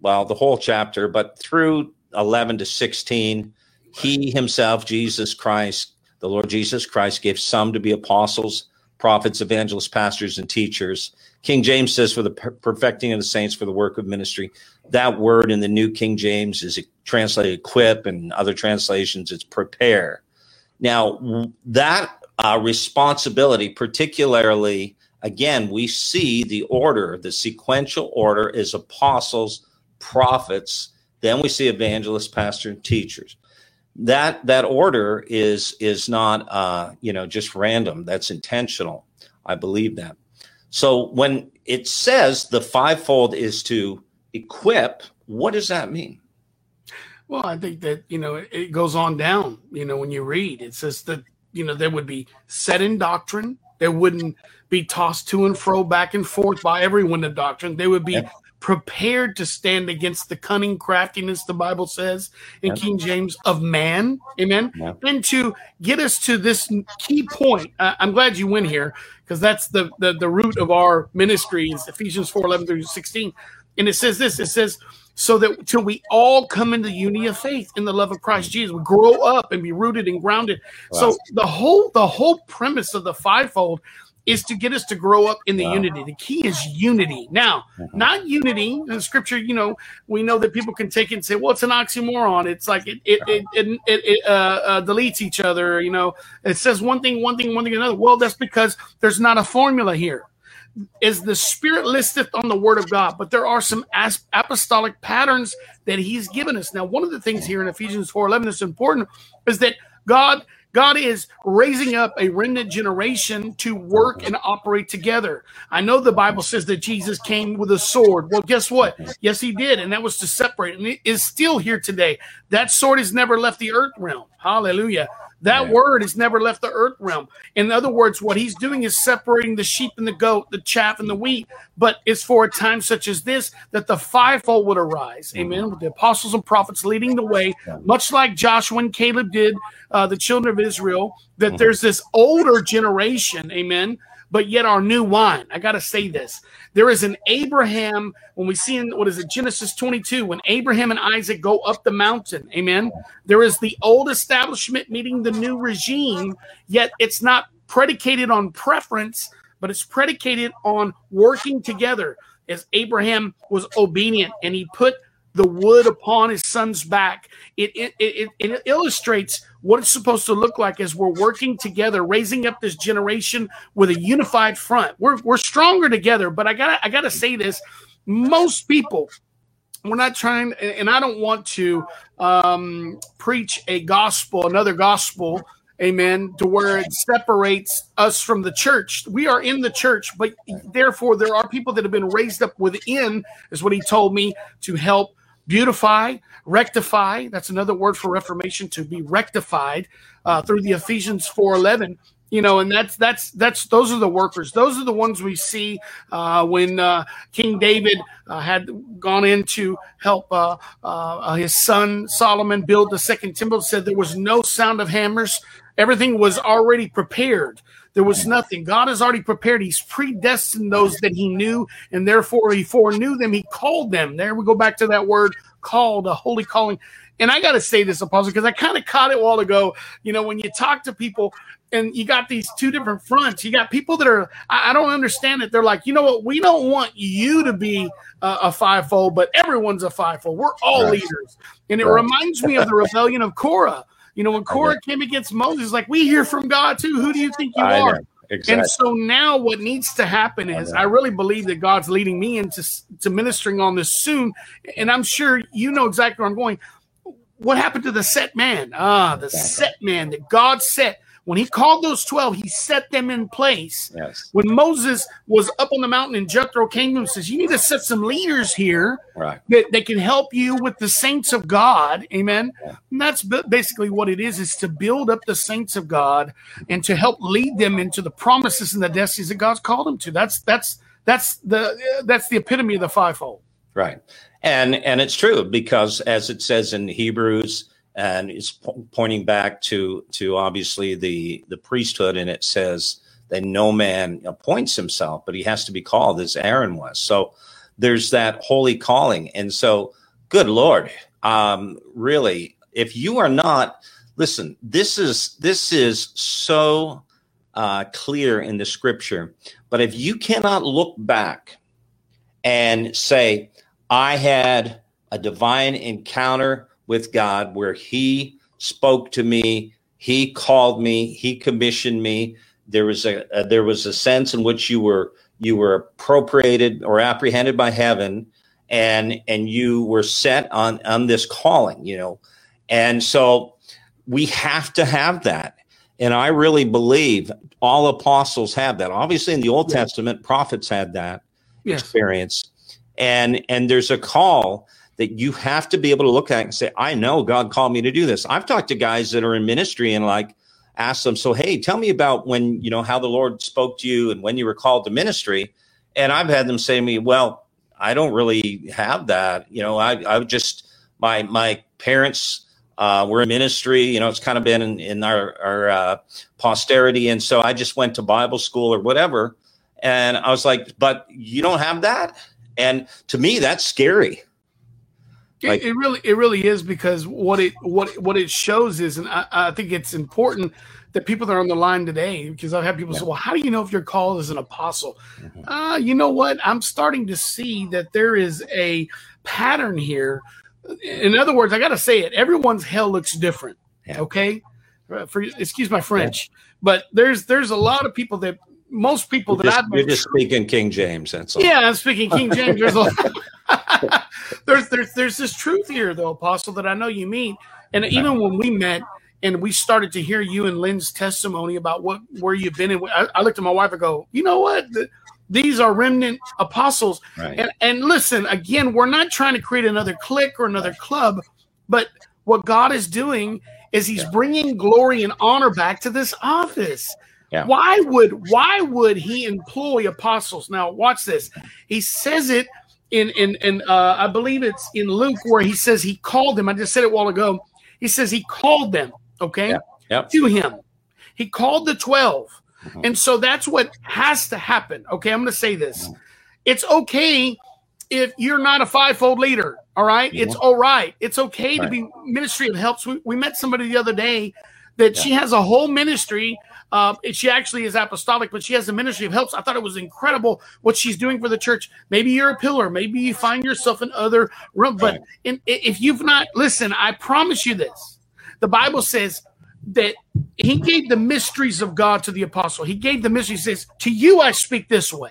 well, the whole chapter, but through 11 to 16, he himself, Jesus Christ, the Lord Jesus Christ, gave some to be apostles, prophets, evangelists, pastors, and teachers. King James says for the perfecting of the saints for the work of ministry. That word in the New King James is translated equip, and other translations it's prepare. Now, that uh, responsibility, particularly, again, we see the order, the sequential order is apostles, prophets, then we see evangelists, pastors, and teachers. That that order is is not uh, you know just random. That's intentional. I believe that. So when it says the fivefold is to equip, what does that mean? Well, I think that you know it goes on down. You know, when you read, it says that you know there would be set in doctrine. There wouldn't be tossed to and fro, back and forth by everyone in doctrine. They would be. Prepared to stand against the cunning craftiness, the Bible says in. King James, of man. Amen. And to get us to this key point, uh, I'm glad you went here because that's the, the the root of our ministry is Ephesians 4 11 through 16. And it says this it says, so that till we all come into unity of faith in the love of Christ Jesus, we grow up and be rooted and grounded. Wow. So the whole the whole premise of the fivefold is to get us to grow up in the wow. unity. The key is unity. Now, mm-hmm. not unity. In scripture, you know, we know that people can take it and say, "Well, it's an oxymoron." It's like it it it, it, it, it uh, uh, deletes each other. You know, it says one thing, one thing, one thing, another. Well, that's because there's not a formula here is the spirit listeth on the word of God, but there are some apostolic patterns that he's given us. Now, one of the things here in Ephesians 4:11 that's important is that God God is raising up a remnant generation to work and operate together. I know the Bible says that Jesus came with a sword. Well, guess what? Yes, he did, and that was to separate, and it is still here today. That sword has never left the earth realm. Hallelujah. That yeah. word has never left the earth realm. In other words, what he's doing is separating the sheep and the goat, the chaff and the wheat. But it's for a time such as this that the fivefold would arise. Mm-hmm. Amen. With the apostles and prophets leading the way, much like Joshua and Caleb did, uh, the children of Israel, that mm-hmm. there's this older generation, amen, but yet our new wine. I got to say this. There is an Abraham, when we see in what is it, Genesis 22, when Abraham and Isaac go up the mountain, amen. There is the old establishment meeting the new regime, yet it's not predicated on preference, but it's predicated on working together. As Abraham was obedient and he put the wood upon his son's back. It, it, it, it, illustrates what it's supposed to look like as we're working together, raising up this generation with a unified front. We're, we're stronger together, but I gotta, I gotta say this. Most people, we're not trying, and I don't want to um, preach a gospel, another gospel amen, to where it separates us from the church. We are in the church, but therefore there are people that have been raised up within, is what he told me, to help beautify, rectify. That's another word for reformation, to be rectified uh, through the Ephesians 4.11 you know and that's that's that's those are the workers those are the ones we see uh, when uh, king david uh, had gone in to help uh, uh, his son solomon build the second temple said there was no sound of hammers Everything was already prepared. There was nothing. God has already prepared. He's predestined those that he knew, and therefore he foreknew them. He called them. There we go back to that word called, a holy calling. And I got to say this, Apostle, because I kind of caught it a while ago. You know, when you talk to people and you got these two different fronts, you got people that are, I, I don't understand it. They're like, you know what? We don't want you to be uh, a fivefold, but everyone's a fivefold. We're all right. leaders. And it right. reminds me of the rebellion of Korah you know, when Korah came against Moses, like we hear from God too. Who do you think you I are? Exactly. And so now what needs to happen is I, I, really believe that God's leading me into to ministering on this soon. And I'm sure you know exactly where I'm going. What happened to the set man? Ah, the exactly. set man that God set when he called those 12, he set them in place. Yes. When Moses was up on the mountain and Jethro came to him and says, You need to set some leaders here right. that, that can help you with the saints of God. Amen. Yeah. And that's basically what it is, is to build up the saints of God and to help lead them into the promises and the destinies that God's called them to. That's that's that's the that's the epitome of the fivefold. Right. And and it's true because as it says in Hebrews and it's po- pointing back to to obviously the the priesthood and it says that no man appoints himself but he has to be called as aaron was so there's that holy calling and so good lord um really if you are not listen this is this is so uh, clear in the scripture. But if you cannot look back and say, I had a divine encounter with God where He spoke to me, He called me, He commissioned me. There was a, a there was a sense in which you were you were appropriated or apprehended by heaven, and and you were set on on this calling, you know, and so we have to have that. And I really believe all apostles have that. Obviously, in the Old. Testament, prophets had that yes. experience. And and there's a call that you have to be able to look at and say, I know God called me to do this. I've talked to guys that are in ministry and like ask them, so hey, tell me about when, you know, how the Lord spoke to you and when you were called to ministry. And I've had them say to me, Well, I don't really have that. You know, I I just my my parents uh, we're in ministry, you know, it's kind of been in, in our, our uh, posterity. And so I just went to Bible school or whatever. And I was like, but you don't have that? And to me, that's scary. Like, it, it, really, it really is because what it, what, what it shows is, and I, I think it's important that people that are on the line today, because I've had people yeah. say, well, how do you know if you're called as an apostle? Mm-hmm. Uh, you know what? I'm starting to see that there is a pattern here in other words, I got to say it. Everyone's hell looks different. Yeah. Okay, uh, for excuse my French, yeah. but there's there's a lot of people that most people you're that just, I've you're just speaking King James. That's all. Yeah, I'm speaking King James. There's a, there's there's there's this truth here, though, Apostle, that I know you mean. And even when we met and we started to hear you and Lynn's testimony about what where you've been, and I, I looked at my wife and go, you know what? The, these are remnant apostles. Right. And, and listen, again, we're not trying to create another clique or another club, but what God is doing is He's yeah. bringing glory and honor back to this office. Yeah. Why would why would He employ apostles? Now, watch this. He says it in in in uh, I believe it's in Luke where He says He called them. I just said it a while ago. He says He called them. Okay. Yep. to Him. He called the twelve. Mm-hmm. And so that's what has to happen. Okay, I'm going to say this. Mm-hmm. It's okay if you're not a fivefold leader. All right? It's all right. It's okay right. to be ministry of helps. We, we met somebody the other day that yeah. she has a whole ministry. Uh, she actually is apostolic, but she has a ministry of helps. I thought it was incredible what she's doing for the church. Maybe you're a pillar. Maybe you find yourself in other room. But in, if you've not, listen, I promise you this. The Bible says that he gave the mysteries of God to the apostle. He gave the mysteries. He says, To you I speak this way.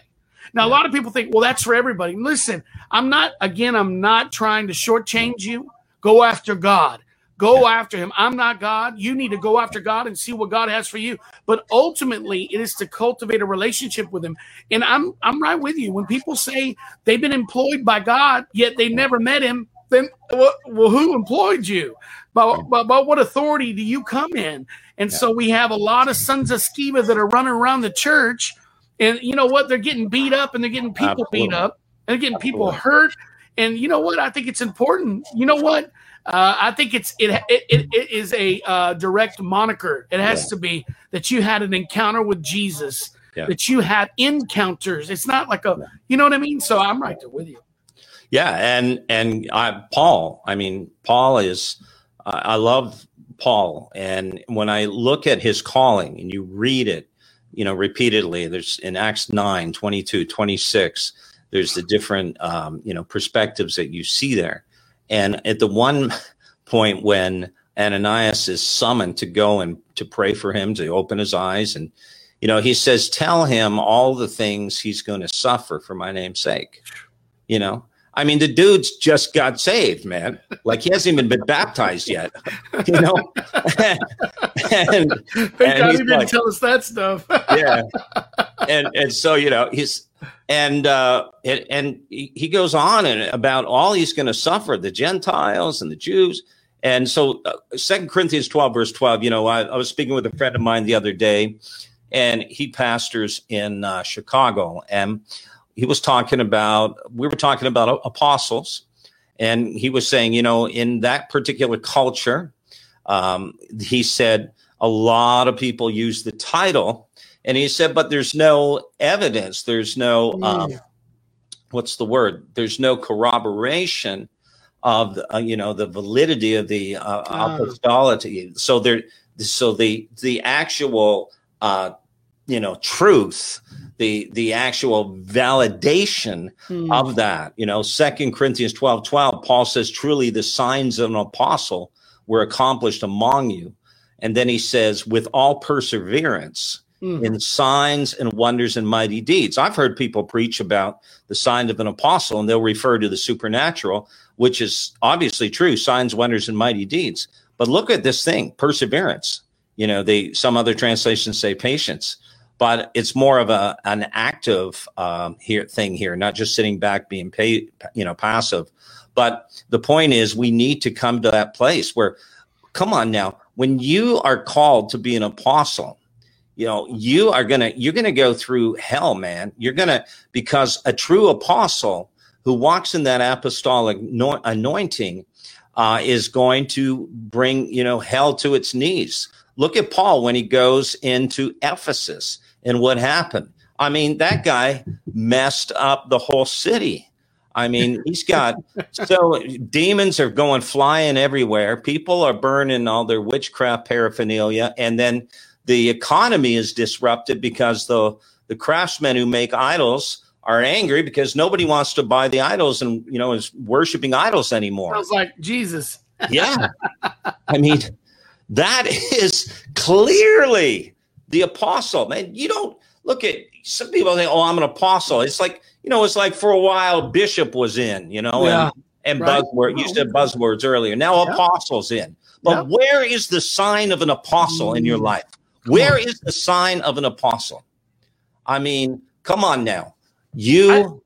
Now, a lot of people think, well, that's for everybody. Listen, I'm not, again, I'm not trying to shortchange you. Go after God. Go after him. I'm not God. You need to go after God and see what God has for you. But ultimately, it is to cultivate a relationship with him. And I'm I'm right with you. When people say they've been employed by God, yet they never met him, then well, well who employed you? By, by, by, what authority do you come in? And yeah. so we have a lot of sons of Sceva that are running around the church, and you know what? They're getting beat up, and they're getting people Absolutely. beat up, and they're getting Absolutely. people hurt. And you know what? I think it's important. You know what? Uh, I think it's it it, it is a uh, direct moniker. It has yeah. to be that you had an encounter with Jesus. Yeah. That you had encounters. It's not like a, you know what I mean. So I'm right there with you. Yeah, and and I, Paul. I mean, Paul is I love Paul. And when I look at his calling and you read it, you know, repeatedly, there's in Acts 9, 22, 26, there's the different, um, you know, perspectives that you see there. And at the one point when Ananias is summoned to go and to pray for him, to open his eyes, and, you know, he says, Tell him all the things he's going to suffer for my name's sake, you know, I mean, the dude's just got saved, man. Like he hasn't even been baptized yet, you know. and, and, and he's like, tell us that stuff. yeah, and and so you know he's and uh, and, and he goes on and about all he's going to suffer the Gentiles and the Jews. And so, uh, Second Corinthians twelve verse twelve. You know, I, I, was speaking with a friend of mine the other day, and he pastors in uh, Chicago, and he was talking about we were talking about apostles and he was saying you know in that particular culture um, he said a lot of people use the title and he said but there's no evidence. There's no um, what's the word? There's no corroboration of the, uh, you know the validity of the uh, apostolity. So there so the the actual uh, you know truth the the actual validation Hmm. of that you know second corinthians 12 12 paul says truly the signs of an apostle were accomplished among you. And then he says with all perseverance Mhm. in signs and wonders and mighty deeds. I've heard people preach about the sign of an apostle and they'll refer to the supernatural which is obviously true signs wonders and mighty deeds. But look at this thing perseverance. You know they some other translations say patience. But it's more of a an active um, here thing here not just sitting back being paid you know passive. But the point is we need to come to that place where come on now when you are called to be an apostle you know you are gonna you're gonna go through hell man. You're gonna because a true apostle who walks in that apostolic anointing uh, is going to bring you know hell to its knees. Look at paul when he goes into ephesus and what happened. I mean that guy messed up the whole city. I mean he's got so demons are going flying everywhere. People are burning all their witchcraft paraphernalia and then the economy is disrupted because the the craftsmen who make idols are angry because nobody wants to buy the idols and you know is worshiping idols anymore Sounds like Jesus. yeah. I mean, that is clearly the apostle. Man, you don't look at some people think, oh, I'm an apostle. It's like, you know, it's like for a while Bishop was in, you know, Yeah. and, and Right. buzzword. You said buzzwords earlier. Now Yeah. apostles in. But Yeah. where is the sign of an apostle in your Mm. life? Where is the sign of an apostle? I mean, come on now. You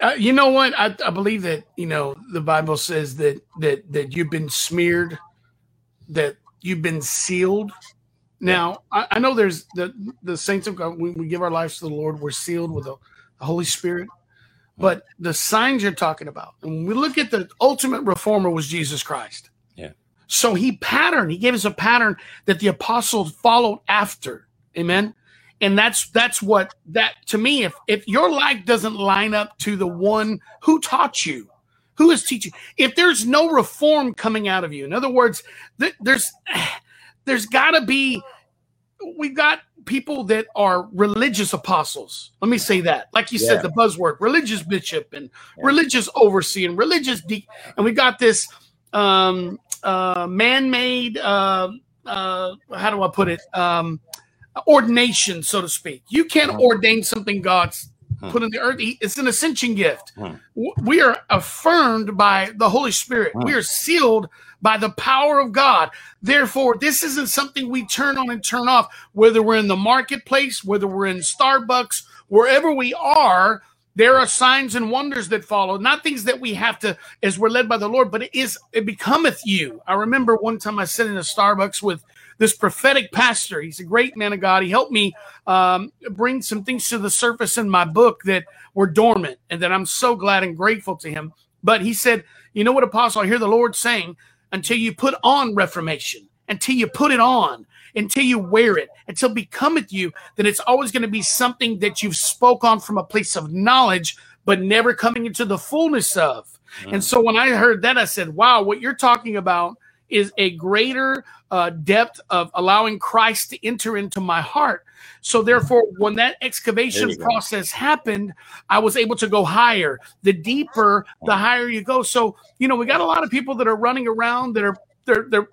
Uh, you know what? I, I believe that you know the Bible says that that that you've been smeared, that you've been sealed. Now I, I know there's the the saints of God. When we give our lives to the Lord, we're sealed with the, the Holy Spirit. But the signs you're talking about, and when we look at the ultimate reformer was Jesus Christ. Yeah. So he patterned. He gave us a pattern that the apostles followed after. Amen. And that's that's what that to me. If if your life doesn't line up to the one who taught you, who is teaching, if there's no reform coming out of you, in other words, th- there's there's got to be. We've got people that are religious apostles. Let me say that, like you Yeah. said, the buzzword religious bishop and religious overseer and religious de- and we got this um, uh, man-made. Uh, uh, how do I put it? Um, ordination, so to speak. You can't ordain something God's put in the earth. It's an ascension gift. W- We are affirmed by the Holy Spirit. We are sealed by the power of God. Therefore, this isn't something we turn on and turn off, whether we're in the marketplace, whether we're in Starbucks, wherever we are. There are signs and wonders that follow, not things that we have to, as we're led by the Lord, but it is, it becometh you. I remember one time I sat in a Starbucks with this prophetic pastor. He's a great man of God. He helped me um, bring some things to the surface in my book that were dormant, and that I'm so glad and grateful to him. But he said, "You know what, Apostle? I hear the Lord saying, until you put on Reformation, until you put it on." Until you wear it, until it becometh you, then it's always going to be something that you've spoke on from a place of knowledge, but never coming into the fullness of. Mm. And so when I heard that, I said, wow, what you're talking about is a greater uh, depth of allowing Christ to enter into my heart. So mm. therefore, when that excavation you go. process happened, I was able to go higher. The deeper, the mm. higher you go. So you know, we got a lot of people that are running around that are they're they're.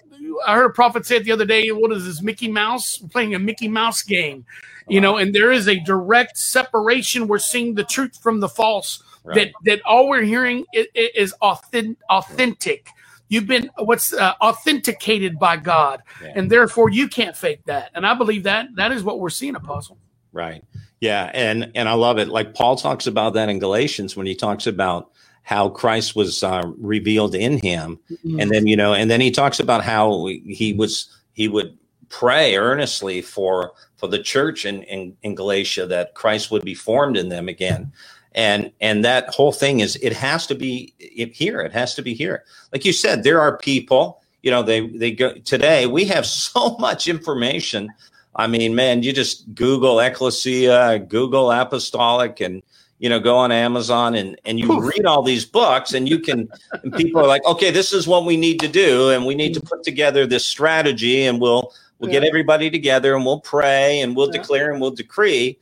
I heard a prophet say it the other day. What is this? Mickey Mouse We're playing a Mickey Mouse game, you know. And there is a direct separation. We're seeing the truth from the false. That Right. that all we're hearing is, is authentic. Authentic. You've been what's uh, authenticated by God, Yeah. and therefore you can't fake that. And I believe that that is what we're seeing, Apostle. Right. Yeah, and and I love it. Like Paul talks about that in Galatians when he talks about how Christ was uh, revealed in him, and then you know, and then he talks about how he was he would pray earnestly for for the church in in, in Galatia that Christ would be formed in them again. And and that whole thing is it has to be it, here. It has to be here. Like you said, there are people. You know, they they go today. We have so much information I mean, man, you just Google Ecclesia, Google Apostolic, and you know, go on Amazon and and you read all these books, and you can. And people are like, okay, this is what we need to do, and we need to put together this strategy, and we'll We'll get everybody together and we'll pray and we'll declare and we'll decree.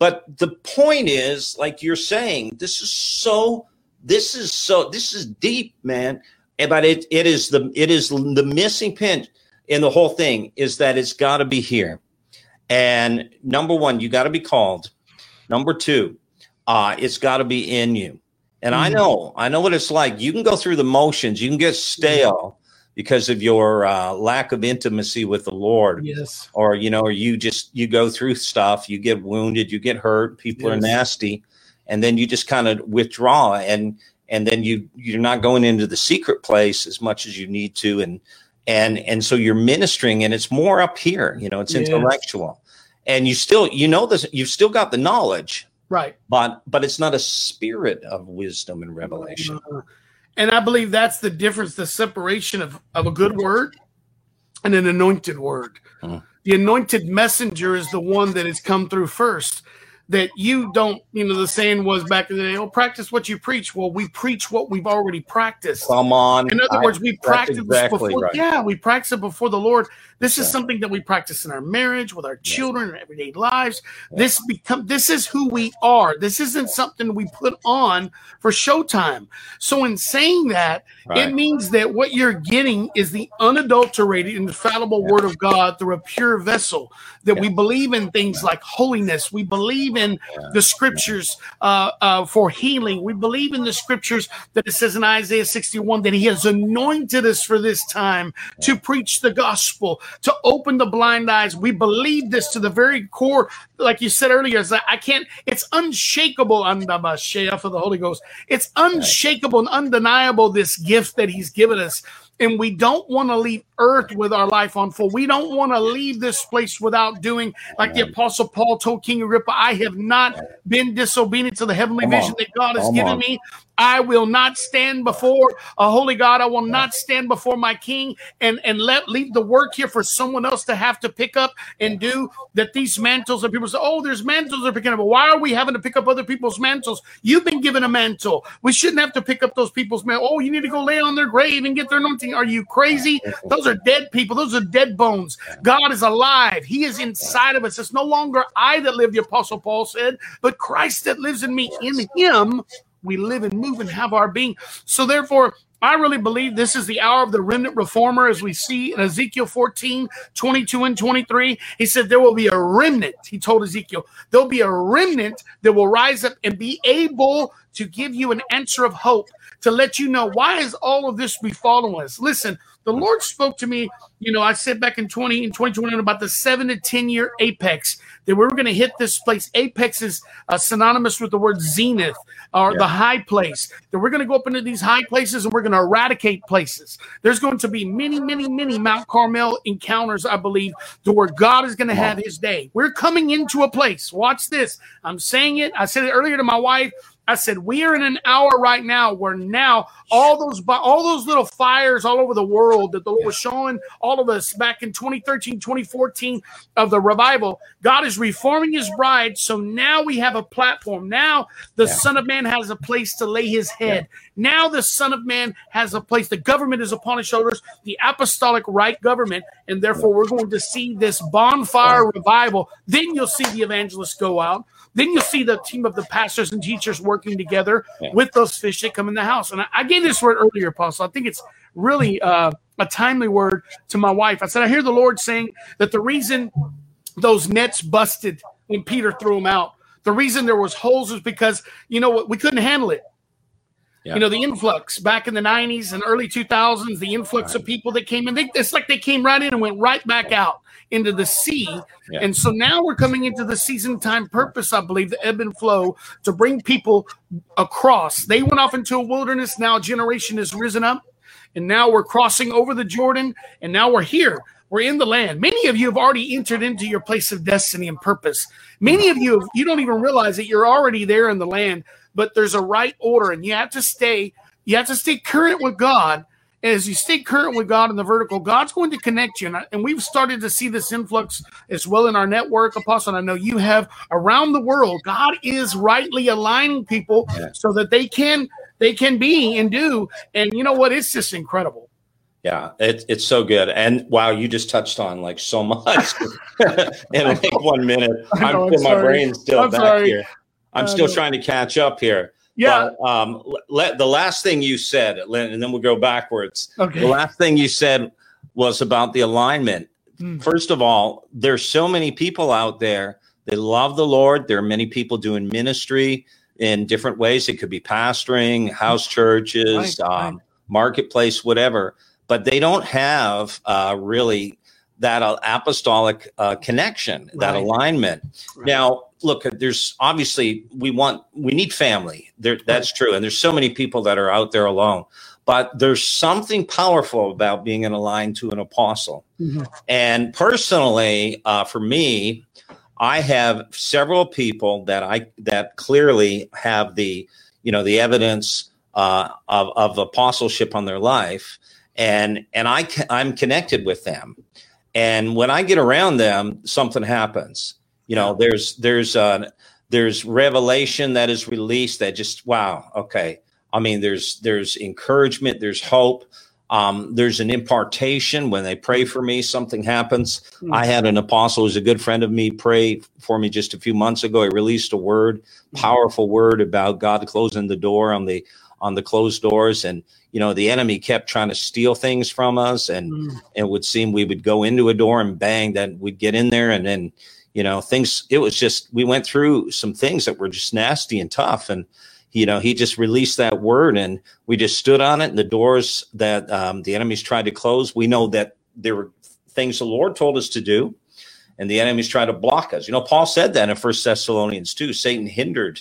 But the point is, like you're saying, this is so, this is so, this is deep, man. And- But it, it is the, it is the missing pinch in the whole thing is that it's got to be here. And number one, you got to be called. Number two, uh, it's got to be in you. And I know, I know what it's like. You can go through the motions, you can get stale because of your uh, lack of intimacy with the Lord. Yes. Or, you know, or you just, you go through stuff, you get wounded, you get hurt, people are nasty, and then you just kind of withdraw and, and then you, you're not going into the secret place as much as you need to. And, and, and so you're ministering and it's more up here, you know, it's Yes. intellectual and you still, you know, this, you've still got the knowledge, Right. but but it's not a spirit of wisdom and revelation. Uh, And I believe that's the difference, the separation of, of a good word and an anointed word. Mhm. The anointed messenger is the one that has come through first. That you don't, you know, the saying was back in the day, oh, practice what you preach. Well, we preach what we've already practiced. Come on. In other I- words, we practice exactly before. right. Yeah, we practice it before the Lord. This is something that we practice in our marriage, with our children, in everyday lives. This become. This is who we are. This isn't something we put on for showtime. So, in saying that, Right. it means that what you're getting is the unadulterated, infallible Word of God through a pure vessel. That we believe in things like holiness. We believe in the Scriptures uh, uh, for healing. We believe in the Scriptures that it says in Isaiah 61 that He has anointed us for this time to preach the gospel, to open the blind eyes. We believe this to the very core, like you said earlier. Is that I can't. It's unshakable. For the Holy Ghost. It's unshakable and undeniable. This gift that He's given us. And we don't want to leave earth with our life on full. We don't want to leave this place without doing, like the Apostle Paul told King Agrippa, I have not been disobedient to the heavenly Come vision on. that God has Come given on. me. I will not stand before a holy God. I will not stand before my king and, and let leave the work here for someone else to have to pick up and do that these mantles and people say, Oh, there's mantles they're picking up. Why are we having to pick up other people's mantles? You've been given a mantle. We shouldn't have to pick up those people's mantles. Oh, you need to go lay on their grave and get their anointing. Are you crazy? Those are dead people. Those are dead bones. God is alive. He is inside of us. It's no longer I that live, the apostle Paul said, but Christ that lives in me. In him we live and move and have our being. So therefore, I really believe this is the hour of the remnant reformer, as we see in Ezekiel 14, 22 and 23. He said, There will be a remnant, he told Ezekiel, there'll be a remnant that will rise up and be able to give you an answer of hope, to let you know why is all of this befalling us. Listen, the Lord spoke to me, you know, I said back in 20 in 2021 about the seven to 10 year apex that we were going to hit this place. Apex is uh, synonymous with the word zenith or Yeah. the high place. That we're going to go up into these high places and we're going to eradicate places. There's going to be many, many, many Mount Carmel encounters, I believe, to where God is going to have his day. We're coming into a place. Watch this. I'm saying it. I said it earlier to my wife. I said we are in an hour right now where now all those all those little fires all over the world that the Lord was showing all of us back in 2013, 2014 of the revival. God is reforming His bride, so now we have a platform. Now the Son of Man has a place to lay His head. Now the Son of Man has a place. The government is upon His shoulders, the apostolic right government, and therefore we're going to see this bonfire revival. Then you'll see the evangelists go out. Then you'll see the team of the pastors and teachers working together Yeah. with those fish that come in the house. And I, I gave this word earlier, Apostle. I think it's really uh, a timely word to my wife. I said, I hear the Lord saying that the reason those nets busted when Peter threw them out, the reason there was holes is because, you know what, we couldn't handle it. Yeah. You know, the influx back in the 90s and early 2000s, the influx of people that came in, they, it's like they came right in and went right back out into the sea. Yeah. And so now we're coming into the season time purpose, I believe, the ebb and flow to bring people across. They went off into a wilderness. Now a generation has risen up. And now we're crossing over the Jordan. And now we're here. We're in the land. Many of you have already entered into your place of destiny and purpose. Many of you, you don't even realize that you're already there in the land, but there's a right order and you have to stay, you have to stay current with God. And as you stay current with God in the vertical, God's going to connect you. And, I- and we've started to see this influx as well in our network, Apostle. And I know you have around the world. God is rightly aligning people so that they can they can be and do. And you know what? It's just incredible. Yeah, it, it's so good. And wow, you just touched on like so much in like one minute. Know, I'm, I'm my brain still I'm back sorry. here. I'm still trying to catch up here. Yeah. But, um, let, the last thing you said, and then we'll go backwards. Okay. The last thing you said was about the alignment. Mm. First of all, there's so many people out there. They love the Lord. There are many people doing ministry in different ways. It could be pastoring, house churches, Right, um, marketplace, whatever. But they don't have uh, really that uh, apostolic uh, connection, that Right. alignment. Now, look, there's obviously we want we need family. There, that's true, and there's so many people that are out there alone. But there's something powerful about being in aligned to an apostle. And personally, uh, for me, I have several people that I that clearly have the you know the evidence uh, of of apostleship on their life, and and I I'm connected with them, and when I get around them, something happens. You know, there's there's uh, there's revelation that is released that just wow, okay. I mean, there's there's encouragement, there's hope. Um, there's an impartation when they pray for me, something happens. I had an apostle who's a good friend of me pray for me just a few months ago. He released a word, powerful word about God closing the door on the on the closed doors, and you know the enemy kept trying to steal things from us, and it would seem we would go into a door and bang, then we'd get in there, and then you know things. It was just we went through some things that were just nasty and tough, and you know he just released that word and we just stood on it and the doors that um, the enemies tried to close we know that there were things the lord told us to do and the enemies tried to block us you know paul said that in first thessalonians 2 satan hindered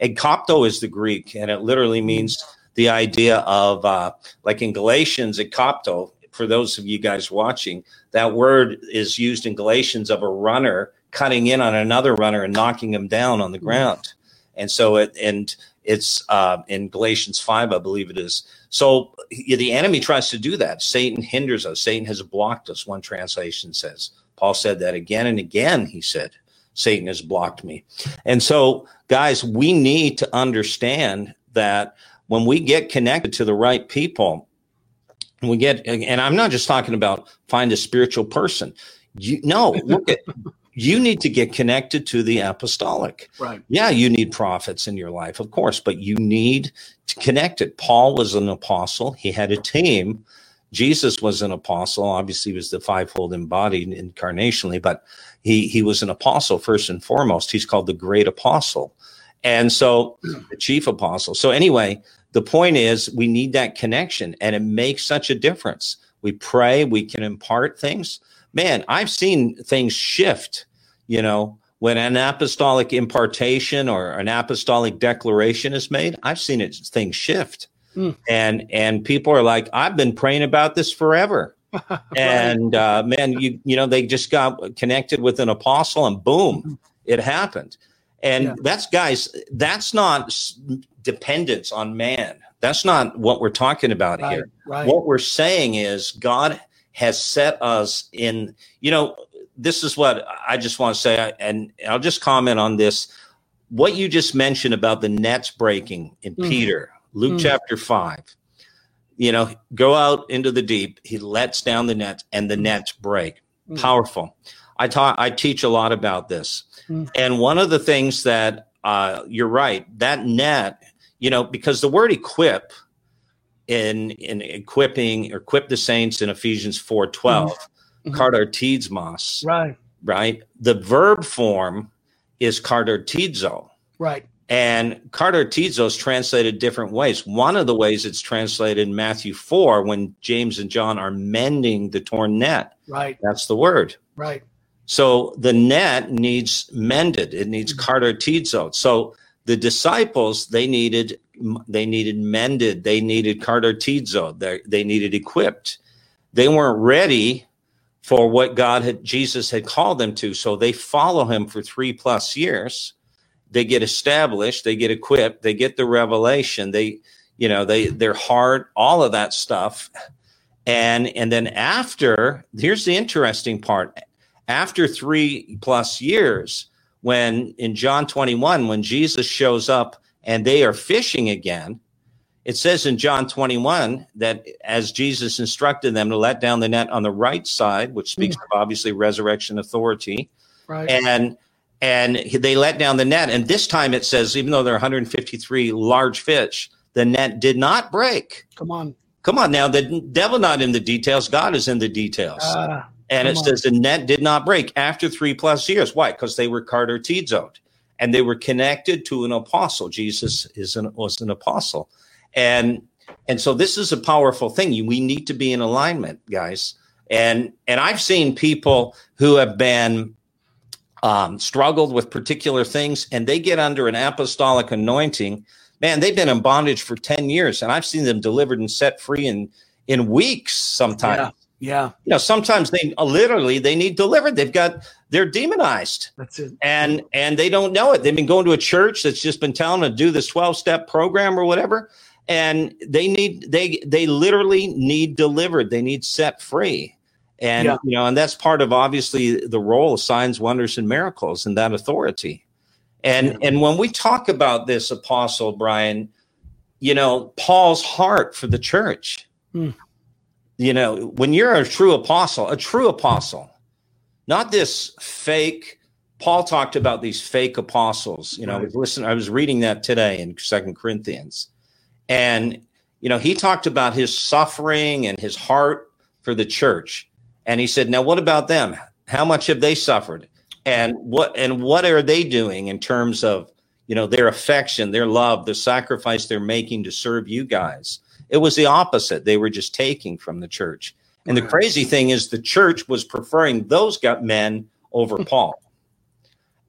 ekopto is the greek and it literally means the idea of uh, like in galatians ekopto for those of you guys watching that word is used in galatians of a runner cutting in on another runner and knocking him down on the ground. And so it and it's uh, in galatians 5 i believe it is. So y- the enemy tries to do that. Satan hinders us. Satan has blocked us one translation says. Paul said that again and again he said satan has blocked me. And so guys we need to understand that when we get connected to the right people and we get and i'm not just talking about find a spiritual person. You no look at you need to get connected to the apostolic Right. yeah, you need prophets in your life, of course, but you need to connect it. Paul was an apostle, he had a team. Jesus was an apostle. Obviously, he was the fivefold embodied incarnationally, but he, he was an apostle first and foremost. He's called the great apostle. And so, the chief apostle. So, anyway, the point is we need that connection, and it makes such a difference. We pray, we can impart things. Man, I've seen things shift, you know, when an apostolic impartation or an apostolic declaration is made, I've seen it things shift. Mm. And and people are like, I've been praying about this forever. and uh, man, you you know, they just got connected with an apostle and boom, it happened. And that's guys, that's not dependence on man. That's not what we're talking about Right, here. right. What we're saying is God has set us in, you know, this is what I just want to say, and I'll just comment on this. What you just mentioned about the nets breaking in Mhm. Peter, Luke Mhm. chapter 5, you know, go out into the deep, he lets down the nets, and the nets break. Mhm. Powerful. I taught, I teach a lot about this. Mhm. And one of the things that uh, you're right, that net, you know, because the word equip in in equipping or equip the saints in Ephesians 4:12, Mhm. katartismos, Right. right? The verb form is katartizo. Right. And katartizo is translated different ways. One of the ways it's translated in Matthew 4 when James and John are mending the torn net. Right. That's the word. Right. So the net needs mended. It needs katartizo. So the disciples they needed they needed mended. They needed katartizo. They they needed equipped. They weren't ready for what God had Jesus had called them to. So they follow him for three plus years. They get established. They get equipped. They get the revelation. They you know they their heart all of that stuff and and then after here's the interesting part after three plus years when in john 21 when jesus shows up and they are fishing again it says in John 21 that as Jesus instructed them to let down the net on the right side, which speaks of obviously resurrection authority, Right. and and they let down the net. And this time it says, even though there are 153 large fish, the net did not break. Come on. Come on now, the devil not in the details, God is in the details. Ah, and it on. says the net did not break after three plus years. Why? Because they were cartertizoed and they were connected to an apostle. Jesus is an, was an apostle. And and so this is a powerful thing. We need to be in alignment, guys. And and I've seen people who have been um, struggled with particular things, and they get under an apostolic anointing. Man, they've been in bondage for ten years, and I've seen them delivered and set free in in weeks. Sometimes, Yeah. Yeah. you know, sometimes they uh, literally they need delivered. They've got they're demonized, That's it. and and they don't know it. They've been going to a church that's just been telling them to do this twelve step program or whatever, and they need they they literally need delivered. They need set free. And Yeah. you know, and that's part of obviously the role of signs, wonders, and miracles and that authority. And and when we talk about this apostle, Bryan, you know, Paul's heart for the church. Hmm. You know, when you're a true apostle, a true apostle, not this fake. Paul talked about these fake apostles. You know, I was listening, I was reading that today in Second Corinthians, and you know, he talked about his suffering and his heart for the church. And he said, "Now, what about them? How much have they suffered? And what and what are they doing in terms of you know their affection, their love, the sacrifice they're making to serve you guys?" It was the opposite. They were just taking from the church. And the crazy thing is, the church was preferring those got men over Paul.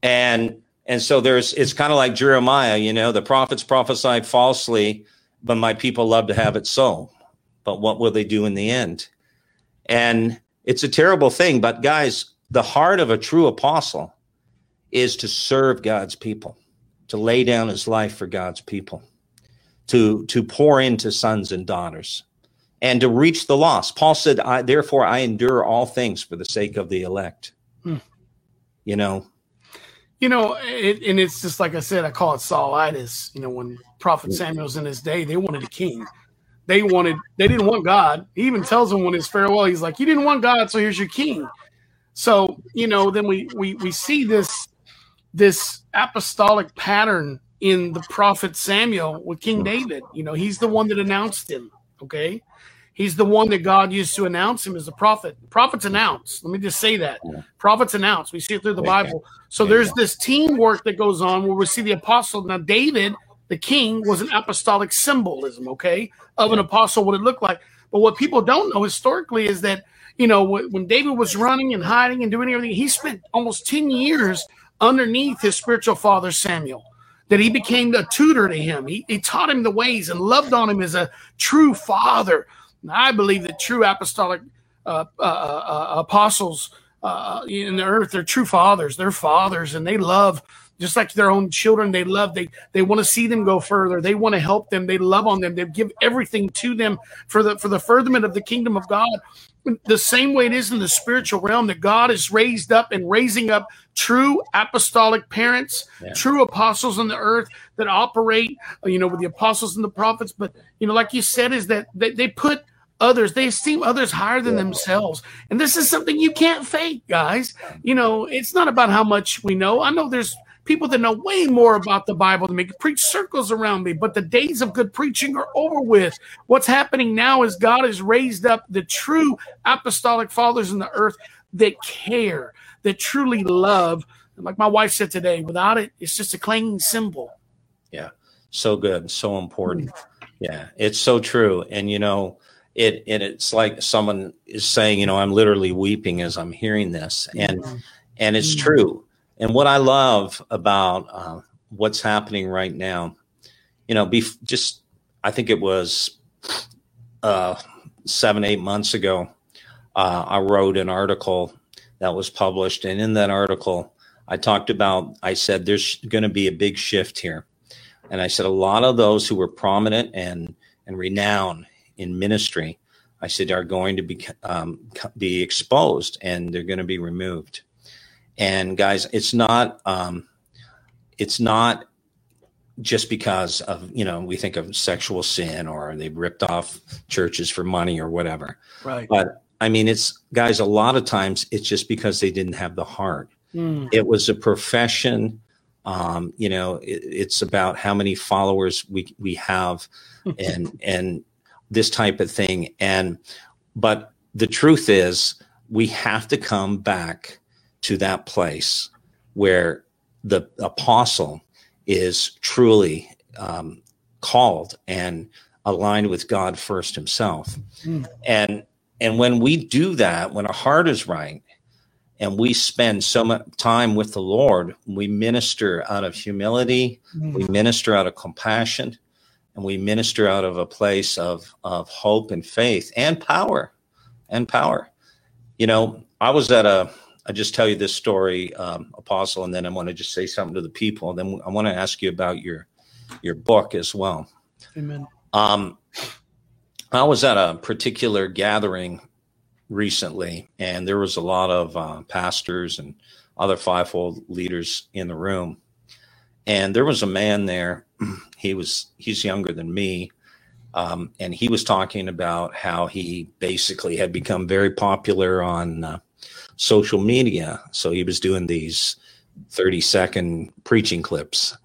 And and so there's it's kind of like Jeremiah, you know, the prophets prophesied falsely, but my people love to have it so. But what will they do in the end? And it's a terrible thing. But guys, the heart of a true apostle is to serve God's people, to lay down his life for God's people, to to pour into sons and daughters, and to reach the lost. Paul said, I, "Therefore, I endure all things for the sake of the elect." Hmm. You know, You know, it, and it's just like I said, I call it Saulitis. You know, when Prophet Samuel's in his day, they wanted a king. They wanted, they didn't want God. He even tells them when his farewell, he's like, "You didn't want God, so here's your king." So you know, then we we we see this this apostolic pattern in the prophet Samuel with King David. You know, he's the one that announced him. Okay, he's the one that God used to announce him as a prophet. Prophets announce. Let me just say that prophets announce. We see it through the Bible. So there's this teamwork that goes on where we see the apostle. Now, David, the king, was an apostolic symbolism, okay, of an apostle, what it looked like. But what people don't know historically is that, you know, when David was running and hiding and doing everything, he spent almost 10 years underneath his spiritual father, Samuel. That he became a tutor to him. He, he taught him the ways and loved on him as a true father. And I believe that true apostolic uh, uh, uh, apostles uh, in the earth, they're true fathers. They're fathers, and they love just like their own children. They love. They they want to see them go further. They want to help them. They love on them. They give everything to them for the for the furtherment of the kingdom of God. The same way it is in the spiritual realm that God is raised up and raising up true apostolic parents, true apostles on the earth that operate, you know, with the apostles and the prophets. But you know, like you said, is that they, they put others they esteem others higher than themselves and this is something you can't fake guys you know it's not about how much we know i know there's people that know way more about the bible than me preach circles around me but the days of good preaching are over with what's happening now is god has raised up the true apostolic fathers in the earth that care that truly love and like my wife said today without it it's just a clanging cymbal Yeah. So good. So important. Mm. Yeah. It's so true. And you know, it and it's like someone is saying, you know, I'm literally weeping as I'm hearing this. And mm. and it's mm. true. And what I love about uh, what's happening right now, you know, be just I think it was uh, seven, eight months ago, uh, I wrote an article that was published. And in that article, I talked about, I said, there's going to be a big shift here. And I said, a lot of those who were prominent and, and renowned in ministry, I said, are going to be, um, be exposed and they're going to be removed. And guys, it's not, um, it's not just because of you know we think of sexual sin or they ripped off churches for money or whatever. Right. But I mean, it's guys. A lot of times it's just because they didn't have the heart. Mm. It was a profession. Um, you know, it, it's about how many followers we we have, and and this type of thing. And but the truth is, we have to come back to that place where the apostle is truly um, called and aligned with God first Himself. Mm. And and when we do that, when our heart is right, and we spend so much time with the Lord, we minister out of humility, Mm. we minister out of compassion, and we minister out of a place of of hope and faith and power, and power. You know, I was at a. I just tell you this story, um, Apostle, and then I want to just say something to the people. And then I want to ask you about your your book as well. Amen. Um, I was at a particular gathering recently, and there was a lot of uh, pastors and other fivefold leaders in the room. And there was a man there. He was he's younger than me, um, and he was talking about how he basically had become very popular on uh, social media. So he was doing these thirty second preaching clips,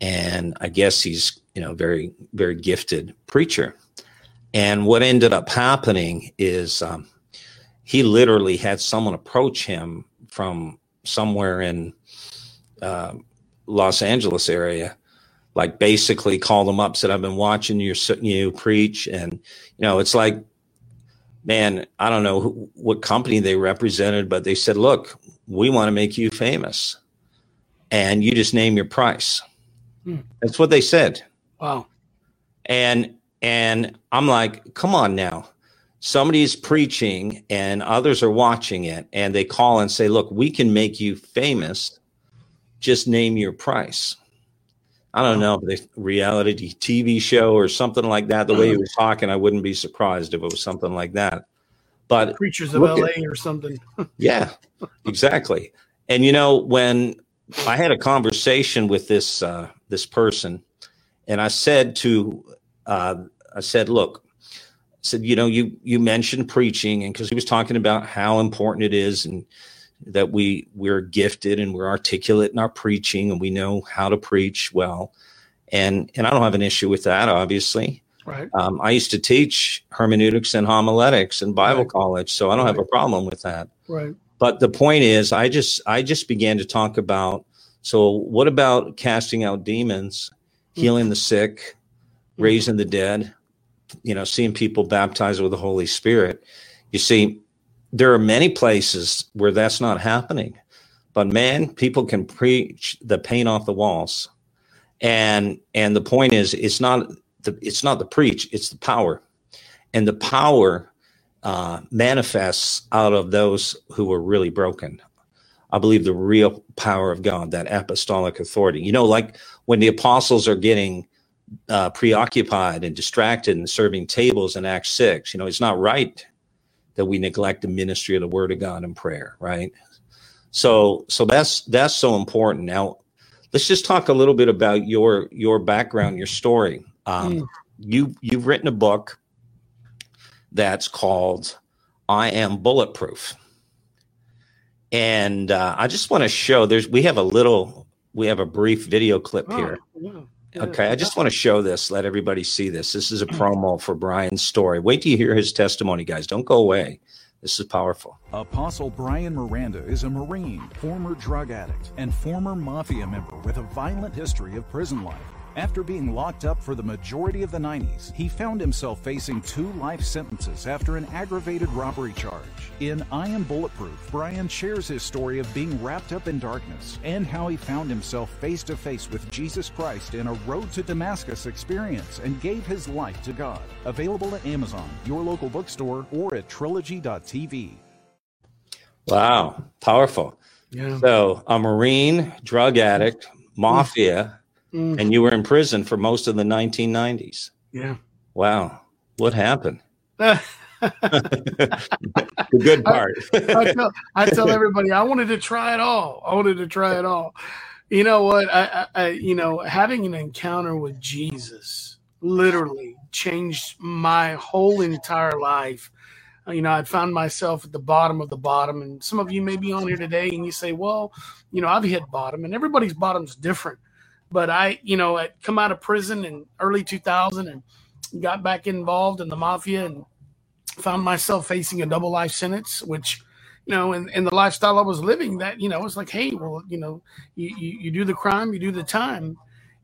and I guess he's you know very very gifted preacher. And what ended up happening is um, he literally had someone approach him from somewhere in uh, Los Angeles area, like basically called him up, said, "I've been watching your you preach," and you know, it's like, man, I don't know who, what company they represented, but they said, "Look, we want to make you famous, and you just name your price." Hmm. That's what they said Wow. and and i'm like come on now somebody's preaching and others are watching it and they call and say look we can make you famous just name your price i don't know if the reality tv show or something like that the way he was talking i wouldn't be surprised if it was something like that but Creatures of LA at- or something. yeah, exactly. And you know, when I had a conversation with this uh, this person, and I said to, uh, I said, look, I said, you know, you you mentioned preaching, and because he was talking about how important it is, and that we we're gifted and we're articulate in our preaching, and we know how to preach well, and and I don't have an issue with that, obviously. Right. Um, I used to teach hermeneutics and homiletics in Bible Right. college, so I don't have a problem with that. Right. But the point is, I just I just began to talk about. So, what about casting out demons, healing the sick, raising the dead? You know, seeing people baptized with the Holy Spirit. You see, there are many places where that's not happening, but man, people can preach the paint off the walls, and and the point is, it's not the it's not the preach, it's the power, and the power uh, manifests out of those who are really broken. I believe the real power of God, that apostolic authority. You know, like when the apostles are getting uh, preoccupied and distracted and serving tables in Acts 6, you know, it's not right that we neglect the ministry of the word of God and prayer, right? So, so that's that's so important. Now, let's just talk a little bit about your your background, your story. Um, Mm. You you've written a book that's called I Am Bulletproof. And uh, I just want to show there's we have a little we have a brief video clip here. Oh, Okay, I just want to show this, let everybody see this. This is a promo for Bryan's story. Wait till you hear his testimony, guys. Don't go away. This is powerful. Apostle Bryan Miranda is a Marine, former drug addict, and former mafia member with a violent history of prison life. After being locked up for the majority of the 90s, he found himself facing two life sentences after an aggravated robbery charge. In I Am Bulletproof, Bryan shares his story of being wrapped up in darkness and how he found himself face to face with Jesus Christ in a road to Damascus experience and gave his life to God. Available at Amazon, your local bookstore, or at trilogy.tv. Wow, powerful. Yeah. So, a Marine, drug addict, hmm. mafia, Mm. and you were in prison for most of the 1990s. Yeah. Wow. What happened? the good part. I tell, I tell everybody I wanted to try it all. I wanted to try it all. You know what? I, I, I, you know, having an encounter with Jesus literally changed my whole entire life. You know, I'd found myself at the bottom of the bottom, and some of you may be on here today, and you say, "Well, you know, I've hit bottom," and everybody's bottom's different. But I, you know, I come out of prison in early 2000 and got back involved in the mafia and found myself facing a double life sentence, which, you know, in, in the lifestyle I was living, that, you know, it's like, hey, well, you know, you, you, you do the crime, you do the time.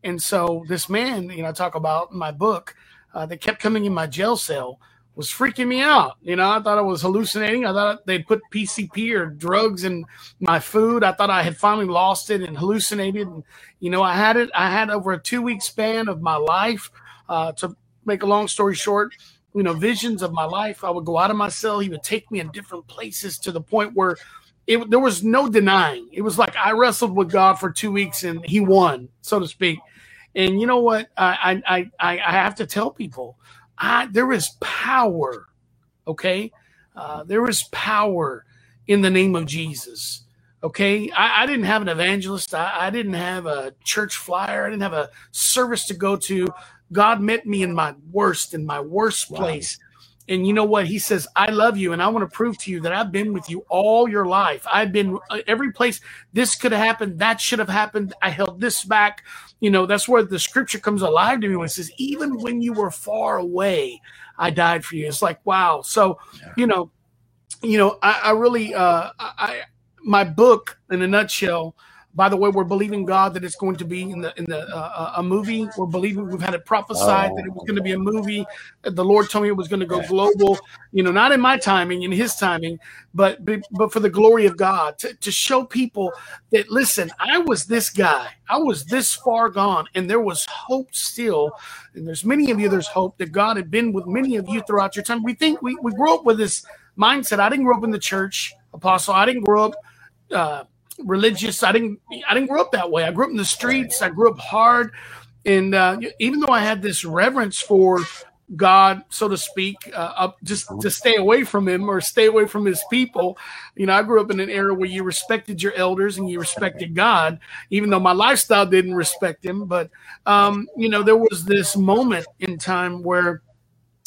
And so this man, you know, I talk about in my book uh, that kept coming in my jail cell was freaking me out. You know, I thought I was hallucinating. I thought they'd put PCP or drugs in my food. I thought I had finally lost it and hallucinated. And, you know, I had it, I had over a two week span of my life. Uh, to make a long story short, you know, visions of my life. I would go out of my cell. He would take me in different places to the point where it, there was no denying. It was like I wrestled with God for two weeks and he won, so to speak. And you know what? I I I, I have to tell people, I, there is power. Okay, uh, there is power in the name of Jesus. Okay, I, I didn't have an evangelist. I, I didn't have a church flyer. I didn't have a service to go to. God met me in my worst, in my worst place. And you know what? He says, I love you. And I want to prove to you that I've been with you all your life. I've been uh, every place this could have happened. That should have happened. I held this back. You know, that's where the scripture comes alive to me when it says, even when you were far away, I died for you. It's like, wow. So, you know, you know, I, I really, uh, I, my book in a nutshell, by the way, we're believing God that it's going to be in the in the uh, a movie. We're believing we've had it prophesied that it was going to be a movie. The Lord told me it was going to go global. You know, not in my timing, in His timing, but but, but for the glory of God to, to show people that listen, I was this guy, I was this far gone, and there was hope still. And there's many of you. There's hope that God had been with many of you throughout your time. We think we we grew up with this mindset. I didn't grow up in the church, Apostle. I didn't grow up. Uh, religious. I didn't I didn't grow up that way. I grew up in the streets. I grew up hard, and uh, even though I had this reverence for God, so to speak, uh, up just to stay away from Him or stay away from His people. You know, I grew up in an era where you respected your elders and you respected God, even though my lifestyle didn't respect Him. But um, you know, there was this moment in time where,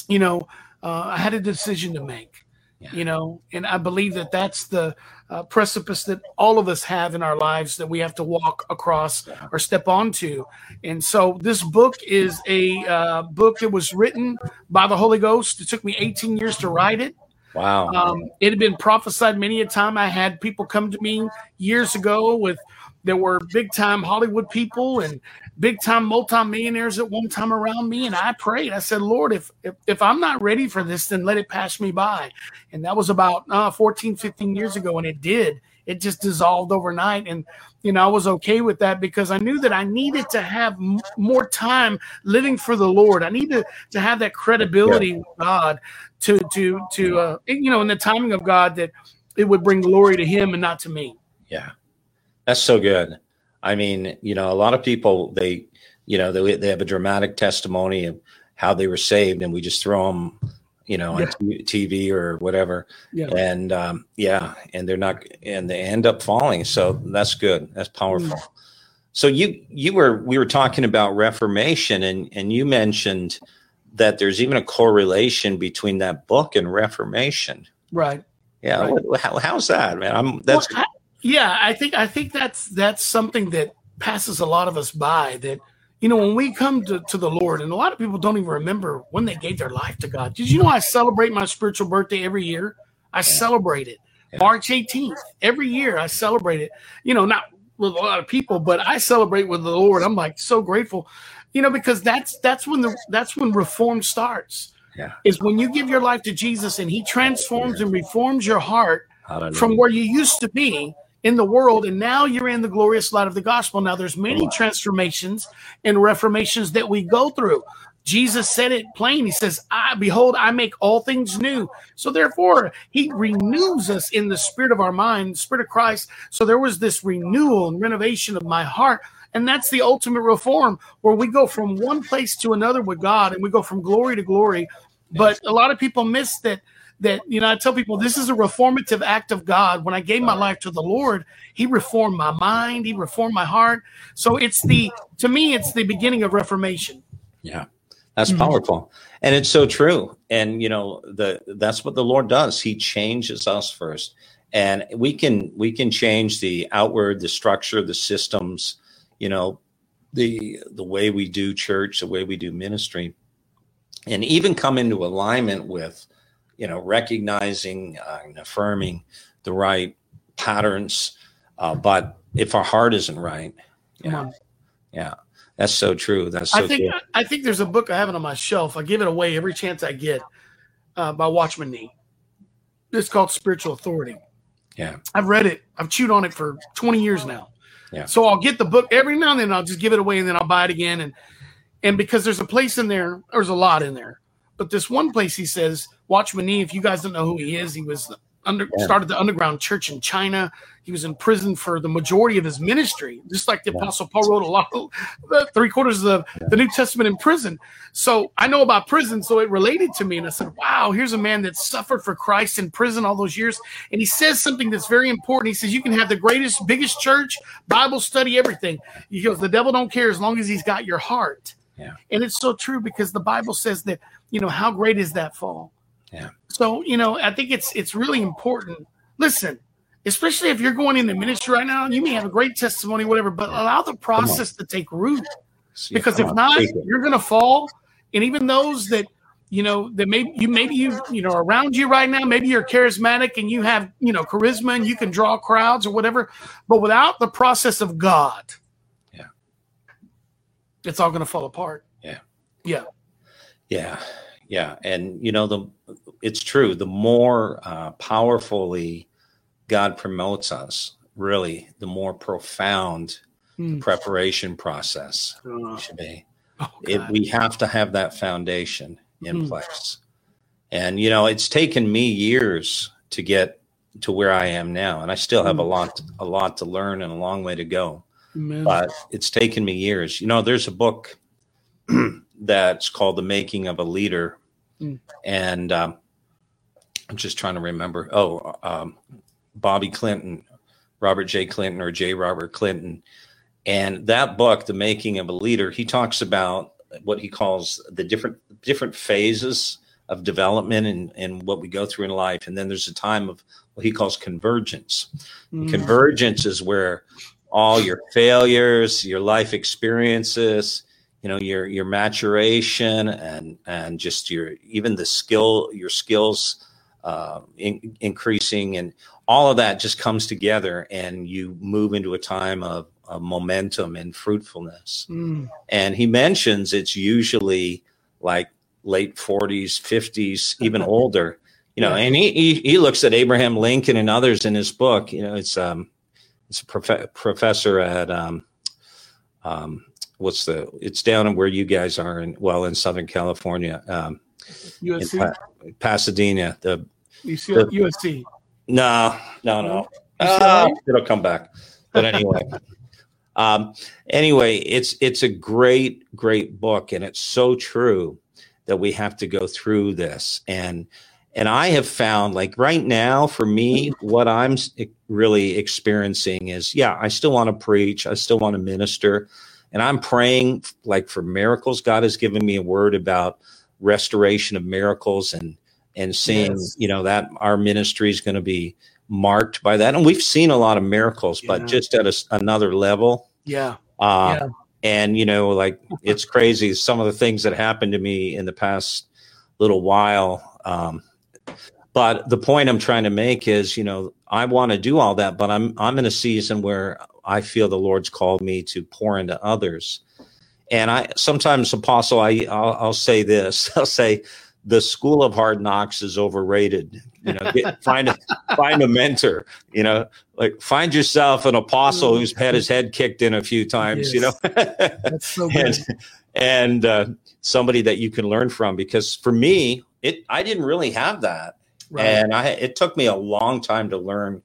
you know, uh, I had a decision to make. You know, and I believe that that's the uh, precipice that all of us have in our lives that we have to walk across or step onto. And so this book is a uh, book that was written by the Holy Ghost. It took me 18 years to write it. Wow. Um, it had been prophesied many a time. I had people come to me years ago with there were big time Hollywood people and big time multimillionaires at one time around me. And I prayed. I said, Lord, if, if, if I'm not ready for this, then let it pass me by. And that was about uh, 14, 15 years ago. And it did. It just dissolved overnight. And, you know, I was okay with that because I knew that I needed to have m- more time living for the Lord. I needed to have that credibility with God to, to, to, uh, you know, in the timing of God that it would bring glory to Him and not to me. Yeah. That's so good. I mean, you know, a lot of people they, you know, they they have a dramatic testimony of how they were saved, and we just throw them, you know, Yeah. on TV or whatever, Yeah. and um, yeah, and they're not, and they end up falling. So that's good. That's powerful. So you you were we were talking about Reformation, and and you mentioned that there's even a correlation between that book and Reformation. Right. Yeah, Right. how, how's that, man? I'm that's Well, I- yeah, I think I think that's that's something that passes a lot of us by. That you know, when we come to, to the Lord, and a lot of people don't even remember when they gave their life to God. Did you know I celebrate my spiritual birthday every year? I celebrate it March 18th every year. I celebrate it. You know, not with a lot of people, but I celebrate with the Lord. I'm like so grateful. You know, because that's that's when the that's when reform starts. Yeah. Is when you give your life to Jesus and He transforms and reforms your heart Hallelujah. from where you used to be in the world and now you're in the glorious light of the gospel. Now there's many transformations and reformations that we go through. Jesus said it plain. He says i behold i make all things new. So therefore he renews us in the spirit of our mind spirit of christ. So there was this renewal and renovation of my heart and that's the ultimate reform where we go from one place to another with god and we go from glory to glory. But a lot of people miss that that you know I tell people this is a reformative act of God. When I gave my life to the Lord, He reformed my mind, He reformed my heart. So it's the to me, it's the beginning of reformation. Yeah. That's Mhm. powerful. And it's so true. And you know, the that's what the Lord does. He changes us first. And we can we can change the outward, the structure, the systems, you know, the the way we do church, the way we do ministry, and even come into alignment with, you know, recognizing uh, and affirming the right patterns. Uh, but if our heart isn't right, yeah, yeah, that's so true. That's so I think true. I think there's a book I have it on my shelf. I give it away every chance I get uh, by Watchman Nee. It's called Spiritual Authority. Yeah. I've read it. I've chewed on it for 20 years now. Yeah. So I'll get the book every now and then. I'll just give it away and then I'll buy it again. And and because there's a place in there, there's a lot in there. But this one place he says, Watchman Nee, if you guys don't know who he is, he was under Yeah. started the underground church in China. He was in prison for the majority of his ministry, just like the Apostle Paul wrote a lot, the uh, three quarters of the, the New Testament in prison. So I know about prison, so it related to me. And I said, wow, here's a man that suffered for Christ in prison all those years. And he says something that's very important. He says, you can have the greatest, biggest church, Bible study, everything. He goes, the devil don't care as long as he's got your heart. Yeah. And it's so true because the Bible says that, you know, how great is that fall? Yeah. So, you know, I think it's it's really important. Listen, especially if you're going into ministry right now, you may have a great testimony, whatever, but allow the process to take root. Because if not, you're gonna fall. And even those that you know that maybe you maybe you you know around you right now, maybe you're charismatic and you have you know charisma and you can draw crowds or whatever, but without the process of God, Yeah. it's all gonna fall apart. Yeah. Yeah. Yeah, yeah, and you know the it's true. The more uh, powerfully God promotes us, really, the more profound Hmm. preparation process Uh, should be. oh, It, we have to have that foundation in Mhm. place, and you know it's taken me years to get to where I am now, and I still have a Mm. lot a lot to learn and a long way to go but it's taken me years. You know, there's a book that's called The Making of a Leader, Mm. and um, I'm just trying to remember. Oh, um, Bobby Clinton, Robert J. Clinton, or J. Robert Clinton, and that book, The Making of a Leader, he talks about what he calls the different different phases of development and, and what we go through in life, and then there's a time of what he calls convergence. Mm. Convergence is where all your failures, your life experiences, you know, your your maturation and and just your even the skill, your skills uh, in, increasing, and all of that just comes together, and you move into a time of, of momentum and fruitfulness. Mm. And he mentions it's usually like late 40s, 50s, even older. You know, Yeah. and he, he he looks at Abraham Lincoln and others in his book. You know, it's um it's a prof- professor at um um what's the it's down in where you guys are in well in Southern California um USC, Pa- Pasadena. The UC, USC. no, no, no. Uh, it'll come back. But anyway, um, anyway, it's it's a great, great book, and it's so true that we have to go through this. And and I have found, like right now, for me, what I'm really experiencing is, yeah, I still want to preach, I still want to minister, and I'm praying like for miracles. God has given me a word about restoration of miracles and and seeing Yes. you know that our ministry is going to be marked by that and we've seen a lot of miracles Yeah. but just at a another level Yeah. uh, Yeah. and you know like it's crazy some of the things that happened to me in the past little while um, but the point i'm trying to make is you know i want to do all that but i'm i'm in a season where i feel the lord's called me to pour into others. And i sometimes apostle i i'll, I'll say this. I'll say the school of hard knocks is overrated. You know get, find a find a mentor you know? Like find yourself an apostle who's had his head kicked in a few times you know? That's so good. and and uh, somebody that you can learn from because for me it i didn't really have that Right. and i it took me a long time to learn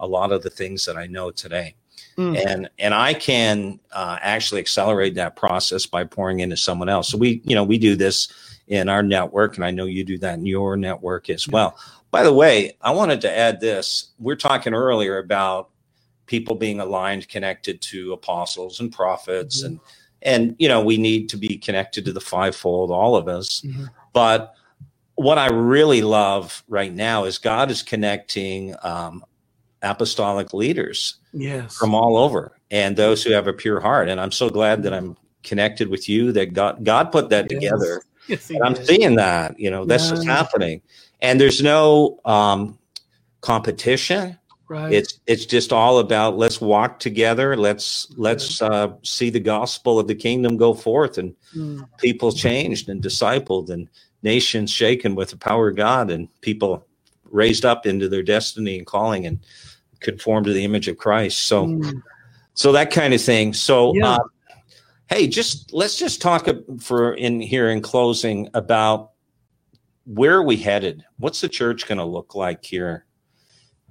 a lot of the things that i know today Mm. and and i can uh, actually accelerate that process by pouring into someone else so we you know we do this in our network, and I know you do that in your network as well. By the way, I wanted to add this. We're talking earlier about people being aligned, connected to apostles and prophets, Mm-hmm. and and you know we need to be connected to the fivefold, all of us. Mm-hmm. But what I really love right now is God is connecting um, apostolic leaders Yes. from all over and those who have a pure heart. And I'm so glad that I'm connected with you. That God God put that Yes. together. Yes, And I'm did. seeing that. You know, that's what's Yeah. happening. And there's no um, competition. Right. It's it's just all about let's walk together. Let's let's uh, see the gospel of the kingdom go forth and Mm. people changed and discipled and nations shaken with the power of God and people raised up into their destiny and calling and conform to the image of Christ. So Mm. so that kind of thing. So Yeah. uh, hey, just let's just talk uh, for in here in closing about where are we headed? What's the church going to look like here?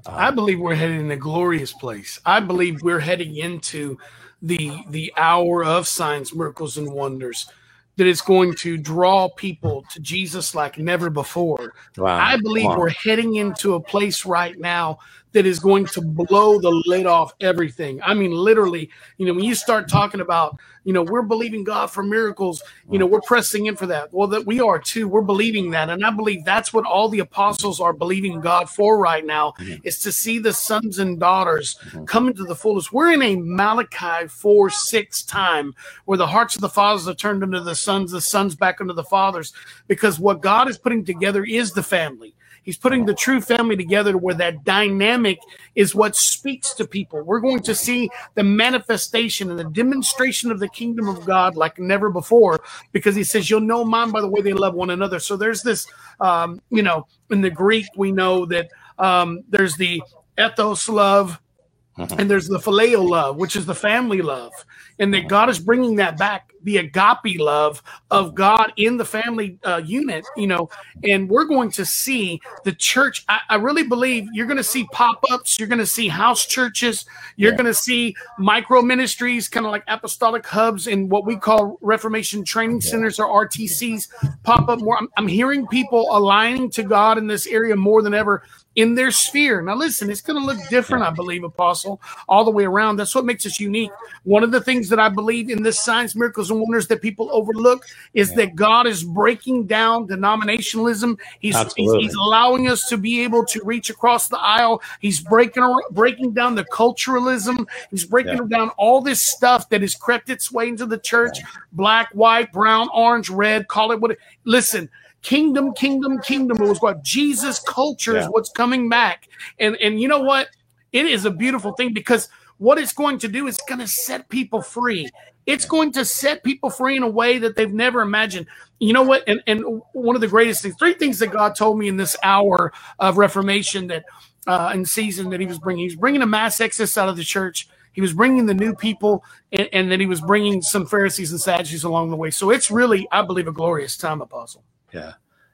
I believe we're headed in a glorious place. I believe we're heading into the the hour of signs, miracles, and wonders that is going to draw people to Jesus like never before. Wow. I believe on. we're heading into a place right now that is going to blow the lid off everything. I mean, literally, you know, when you start talking about, you know, we're believing God for miracles, you know, we're pressing in for that. Well, that we are too. We're believing that. And I believe that's what all the apostles are believing God for right now mm-hmm. is to see the sons and daughters mm-hmm. come into the fullness. We're in a Malachi 4 6 time where the hearts of the fathers are turned into the sons, the sons back into the fathers, because what God is putting together is the family. He's putting the true family together where that dynamic is what speaks to people. We're going to see the manifestation and the demonstration of the kingdom of God like never before because he says, You'll know mine by the way they love one another. So there's this, um, you know, in the Greek, we know that um, there's the ethos love and there's the phileo love, which is the family love, and that God is bringing that back, the agape love of God in the family uh, unit, you know. And we're going to see the church. I, I really believe you're going to see pop ups, you're going to see house churches, you're going to see micro ministries, kind of like apostolic hubs, and what we call Reformation training centers or RTCs pop up more. I'm, I'm hearing people aligning to God in this area more than ever in their sphere. Now, listen, it's going to look different, I believe, Apostle, all the way around. That's what makes us unique. One of the things that I believe in this signs, miracles, and wonders that people overlook is that God is breaking down denominationalism. He's, he's he's allowing us to be able to reach across the aisle. He's breaking breaking down the culturalism. He's breaking Yeah. down all this stuff that has crept its way into the church. Black, white, brown, orange, red. Call it what. It, listen. Kingdom, kingdom, kingdom was what Jesus culture is Yeah. what's coming back. And and you know what? It is a beautiful thing because what it's going to do is going to set people free. It's going to set people free in a way that they've never imagined. You know what? And and one of the greatest things, three things that God told me in this hour of Reformation that uh, in season that He was bringing. He was bringing a mass exodus out of the church. He was bringing the new people, and, and then he was bringing some Pharisees and Sadducees along the way. So it's really, I believe, a glorious time, Apostle. Yeah.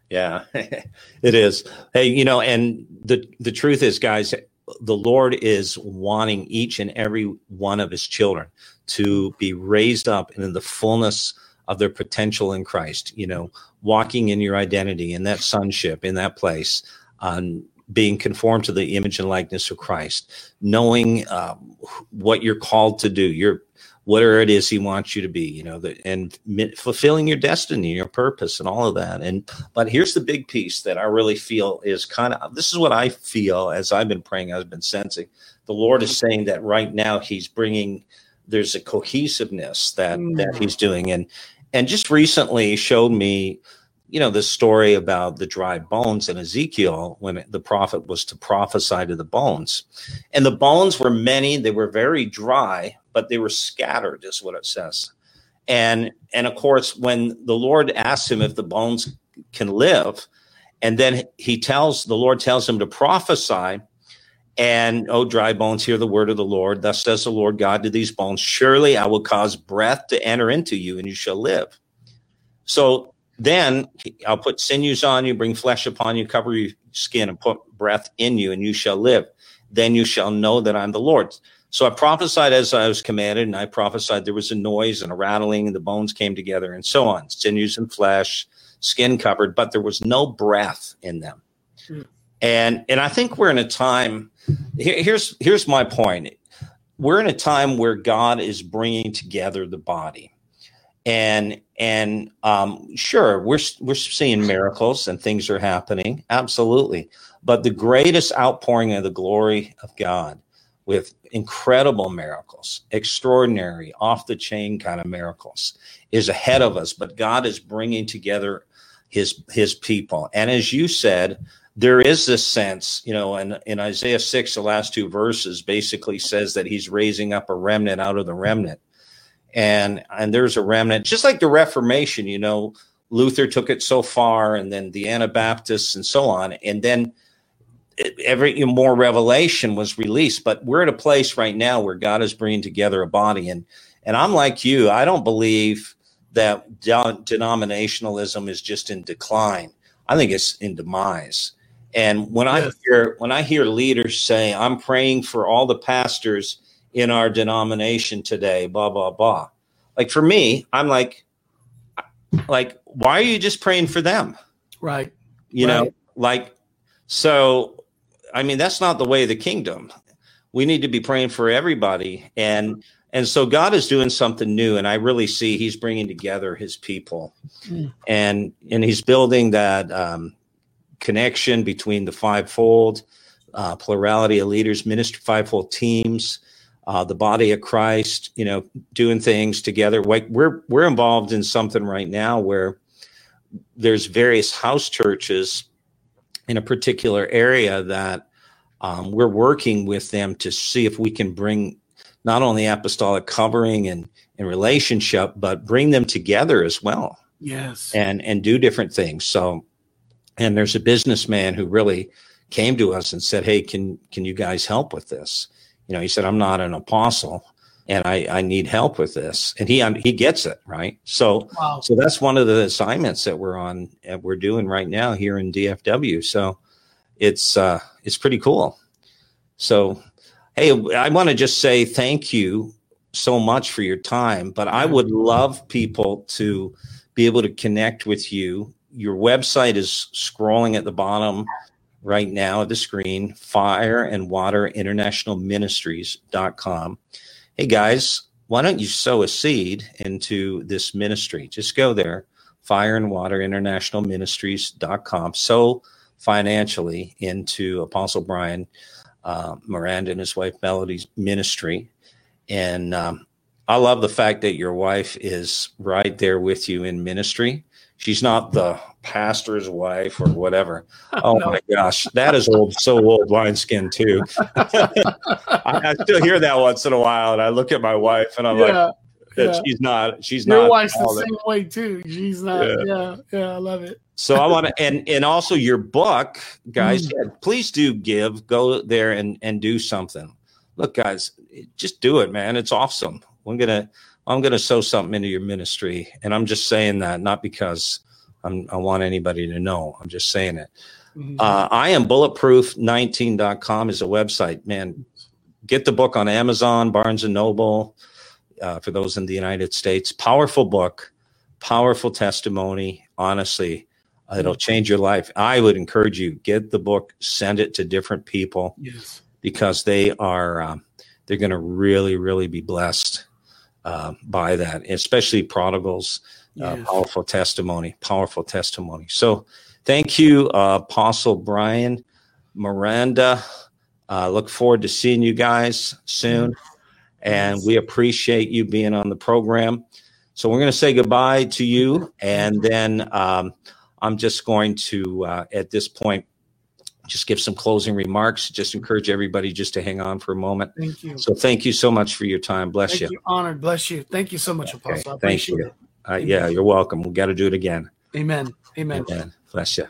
Yeah. it is. Hey, you know, and the the truth is, guys, the Lord is wanting each and every one of his children to be raised up in the fullness of their potential in Christ, you know, walking in your identity in that sonship in that place, um, being conformed to the image and likeness of Christ, knowing um, what you're called to do. You're whatever it is he wants you to be you know the, and fulfilling your destiny your purpose and all of that. And but here's the big piece that i really feel is kind of this is what i feel as i've been praying i've been sensing. The lord is saying that right now he's bringing there's a cohesiveness that that mm. he's doing. And and just recently showed me you know the story about the dry bones in ezekiel when the prophet was to prophesy to the bones. And the bones were many they were very dry but they were scattered is what it says. And and of course when the lord asks him if the bones can live and then he tells the lord tells him to prophesy and oh dry bones hear the word of the lord. Thus says the lord god to these bones surely i will cause breath to enter into you and you shall live. So then i'll put sinews on you bring flesh upon you cover your skin and put breath in you and you shall live then you shall know that i'm the lord so I prophesied as I was commanded, and I prophesied there was a noise and a rattling, and the bones came together, and so on. Sinews and flesh, skin covered, but there was no breath in them. And and I think we're in a time. Here, here's here's my point. We're in a time where God is bringing together the body, and and um, sure we're we're seeing miracles and things are happening, absolutely. But the greatest outpouring of the glory of God, with incredible miracles, extraordinary, off the chain kind of miracles, is ahead of us. But God is bringing together his his people, and as you said there is this sense, you know, and in Isaiah 6, the last two verses basically says that he's raising up a remnant out of the remnant. And and there's a remnant, just like the Reformation, you know, Luther took it so far, and then the Anabaptists and so on. And then every more revelation was released. But we're at a place right now where God is bringing together a body. And and I'm like you, I don't believe that denominationalism is just in decline. I think it's in demise. And when I hear when I hear leaders say, "I'm praying for all the pastors in our denomination today," blah blah blah. Like for me, I'm like, like, why are you just praying for them? Right. You right. know, like, so, I mean, that's not the way of the kingdom. We need to be praying for everybody, and and so God is doing something new, and I really see He's bringing together His people, mm. and and He's building that. Um, connection between the fivefold, uh, plurality of leaders, ministry, fivefold teams, uh, the body of Christ, you know, doing things together. Like we're we're involved in something right now where there's various house churches in a particular area that um, we're working with them to see if we can bring not only apostolic covering and, and relationship, but bring them together as well. Yes. And and do different things. So and there's a businessman who really came to us and said, "Hey, can can you guys help with this?" You know, he said, "I'm not an apostle, and I, I need help with this," and he he gets it right. So wow. so that's one of the assignments that we're on that we're doing right now here in DFW. So it's uh, it's pretty cool. So hey, I want to just say thank you so much for your time, but I would love people to be able to connect with you your website is scrolling at the bottom right now at the screen fire and water international ministries.com hey guys why don't you sow a seed into this ministry? Just go there fire and water international ministries.com sow financially into apostle Bryan uh, miranda and his wife melody's ministry. And um, i love the fact that your wife is right there with you in ministry. She's not the pastor's wife or whatever. Oh no. my gosh, that is old, so old wine skin too. I, still hear that once in a while, and I look at my wife and I'm yeah, like, that yeah. she's not, she's Your not. Your wife's the same way too. She's not. Yeah, yeah, yeah I love it. so I want to, and and also your book, guys. Mm. Please do give. Go there and and do something. Look, guys, just do it, man. It's awesome. I'm gonna I'm to sow something into your ministry. And I'm just saying that not because I'm, i want anybody to know. I'm just saying it. Mm-hmm. Uh, I am bulletproof19.com is a website. Man, get the book on Amazon, Barnes and Noble, uh, for those in the United States. Powerful book, powerful testimony. Honestly, it'll change your life. I would encourage you get the book, send it to different people. Yes. Because they are, um, they're going to really, really be blessed uh, by that, especially prodigals. Uh, yes. powerful testimony, powerful testimony. So, thank you, uh, Apostle Bryan, Miranda. Uh, look forward to seeing you guys soon, and we appreciate you being on the program. So, we're going to say goodbye to you, and then um, I'm just going to, uh, at this point, just give some closing remarks. Just encourage everybody just to hang on for a moment. Thank you. So thank you so much for your time. Bless thank you. you. Honored. Bless you. Thank you so much, okay. Apostle. I thank you. Uh, yeah, you're welcome. We got to do it again. Amen. Amen. Amen. Bless you.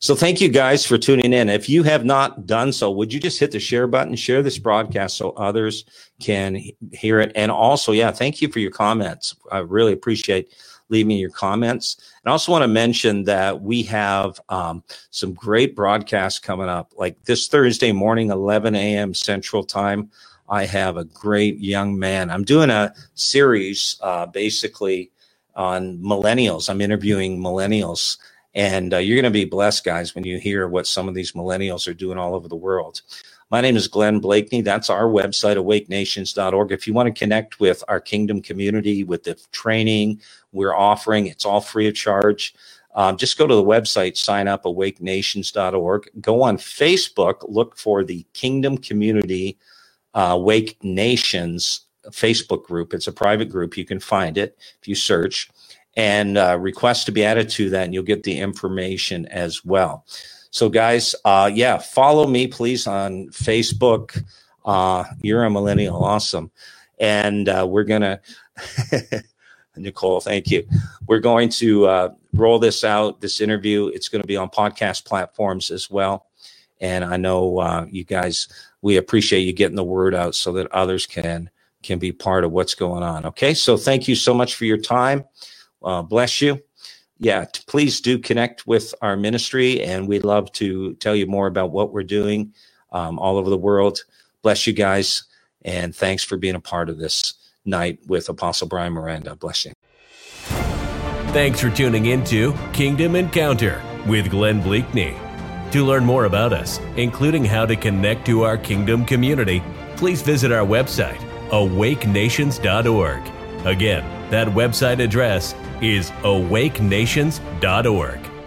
So thank you guys for tuning in. If you have not done so, would you just hit the share button, share this broadcast so others can hear it? And also, yeah, thank you for your comments. I really appreciate leaving your comments. And I also want to mention that we have um, some great broadcasts coming up. Like this Thursday morning, 11 a.m. Central Time, I have a great young man. I'm doing a series uh, basically on millennials. I'm interviewing millennials, and uh, you're going to be blessed, guys, when you hear what some of these millennials are doing all over the world. My name is Glenn Bleakney. That's our website, awakenations.org. If you want to connect with our kingdom community, with the training we're offering, it's all free of charge. Um, just go to the website, sign up, awakenations.org. Go on Facebook, look for the Kingdom Community uh, Wake Nations Facebook group. It's a private group. You can find it if you search and uh, request to be added to that, and you'll get the information as well. So, guys, uh, yeah, follow me, please, on Facebook. Uh, you're a millennial. Awesome. And uh, we're to. Nicole, thank you. We're going to uh, roll this out, this interview. It's going to be on podcast platforms as well. And I know uh, you guys, we appreciate you getting the word out so that others can can be part of what's going on. Okay, so thank you so much for your time. Uh, bless you. Yeah, t- please do connect with our ministry, and we'd love to tell you more about what we're doing um, all over the world. Bless you guys, and thanks for being a part of this night with Apostle Bryan Miranda. Bless you. Thanks for tuning in to Kingdom Encounter with Glenn Bleakney. To learn more about us, including how to connect to our kingdom community, please visit our website, awakenations.org. Again, that website address is awakenations.org.